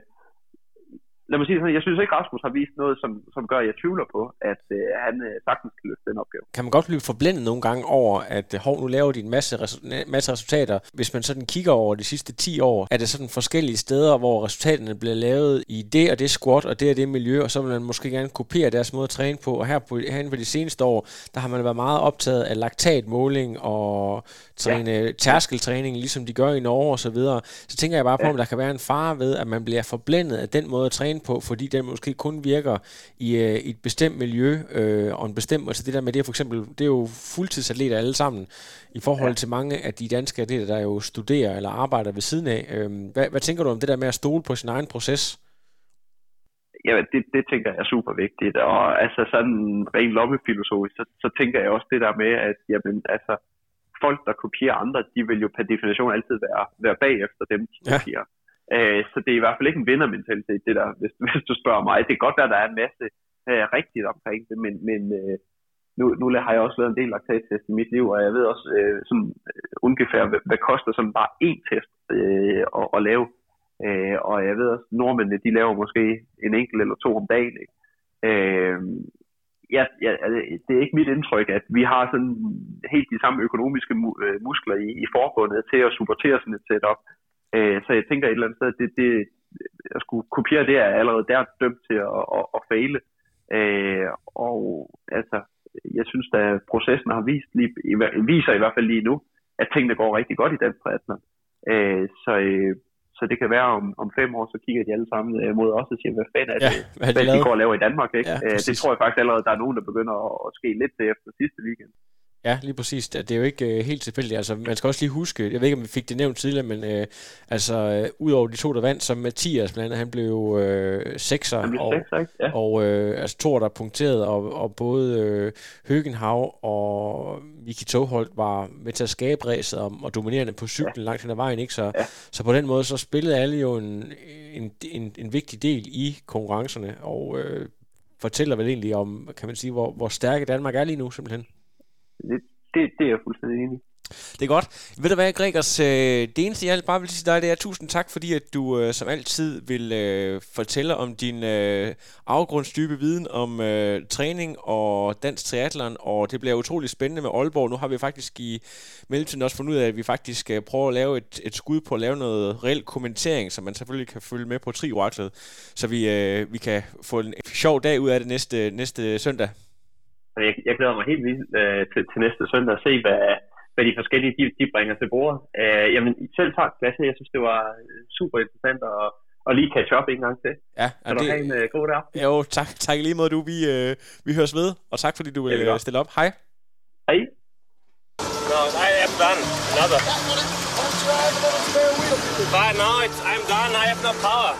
lad mig sige sådan, jeg synes ikke, Rasmus har vist noget, som, som gør, at jeg tvivler på, at øh, han øh, sagtens kan løfte den opgave.
Kan man godt blive forblændet nogle gange over, at øh, hov, nu laver de en masse, masse resultater. Hvis man sådan kigger over de sidste 10 år, er det sådan forskellige steder, hvor resultaterne bliver lavet i det og det squat og det og det miljø, og så vil man måske gerne kopiere deres måde at træne på. Og her på, herinde på de seneste år, der har man været meget optaget af laktatmåling og træne ja. tærskeltræning, ligesom de gør i Norge og så videre. Så tænker jeg bare på, ja. om der kan være en fare ved, at man bliver forblændet af den måde at træne på, fordi den måske kun virker i, øh, i et bestemt miljø øh, og en bestemt, altså det der med det for eksempel, det er jo fuldtidsatleter alle sammen, i forhold ja. til mange af de danske atleter, der jo studerer eller arbejder ved siden af. Øh, hvad, hvad tænker du om det der med at stole på sin egen proces?
Ja, det, det tænker jeg er super vigtigt, og altså sådan rent lommefilosofisk, så, så tænker jeg også det der med, at jamen, altså, folk, der kopierer andre, de vil jo per definition altid være, være bagefter dem, de ja. kopierer. Øh, så det er i hvert fald ikke en vindermentalitet, det der, hvis, hvis du spørger mig. Det kan godt være, at der er en masse øh, rigtigt omkring det, men, men øh, nu, nu har jeg også lavet en del laktattest i mit liv, og jeg ved også øh, sådan, øh, ungefær, hvad, hvad koster sådan bare én test øh, at, at lave. Øh, og jeg ved også, at nordmændene, de laver måske en enkelt eller to om dagen. Ikke? Øh, ja, ja, altså, det er ikke mit indtryk, at vi har sådan helt de samme økonomiske øh, muskler i, i forbundet til at supportere sådan et setup. Øh, så jeg tænker et eller andet sted, at det, det, at skulle kopiere det er allerede der dømt til at, at, at fejle. Øh, og altså, jeg synes, at processen har vist, lige, viser i hvert fald lige nu, at tingene går rigtig godt i den triathlon. Øh, så, øh, så det kan være om, om fem år, så kigger de alle sammen øh, mod os og siger, hvad fanden er det, ja, hvad, hvad de går og laver i Danmark. Ikke? Ja, øh, det tror jeg faktisk allerede, der er nogen, der begynder at, at ske lidt til efter sidste weekend.
Ja, lige præcis. Det er jo ikke uh, helt tilfældigt. Altså, man skal også lige huske, jeg ved ikke, om vi fik det nævnt tidligere, men uh, altså, uh, udover de to, der vandt, som Mathias blandt andet, han blev uh, sekser,
han blev
og,
sekser, ja.
og uh, altså to, der punkterede, og, og både uh, Høgenhav og Miki Togholt var med til at skabe ræset og, og dominerende på cyklen ja. langt hen ad vejen, ikke? Så, ja. så på den måde, så spillede alle jo en, en, en, en vigtig del i konkurrencerne, og uh, fortæller vel egentlig om, kan man sige, hvor, hvor stærke Danmark er lige nu, simpelthen
det, det, det er jeg fuldstændig enig i.
Det er godt. Ved du hvad, Gregers? Øh, det eneste, jeg bare vil sige til dig, det er tusind tak, fordi at du øh, som altid vil øh, fortælle om din øh, afgrundsdybe viden om øh, træning og dansk triathlon, og det bliver utrolig spændende med Aalborg. Nu har vi faktisk i mellemtiden også fundet ud af, at vi faktisk øh, prøver at lave et, et skud på at lave noget reel kommentering, så man selvfølgelig kan følge med på trioraklet, så vi, vi kan få en sjov dag ud af det næste, næste søndag.
Jeg, jeg glæder mig helt vildt øh, til, til næste søndag at se, hvad, hvad de forskellige de, de bringer til bordet. Øh, jamen, selv tak, Lasse. Jeg synes, det var super interessant at, at lige catch up en gang til.
Ja,
kan du
det,
have en uh, god aften?
Jo, tak, tak lige måde, du. Vi, øh, vi høres ved, og tak fordi du vil ja, stille op. Hej.
Hej.
No, I am done. Another. But no, it's, I'm done. I have no power.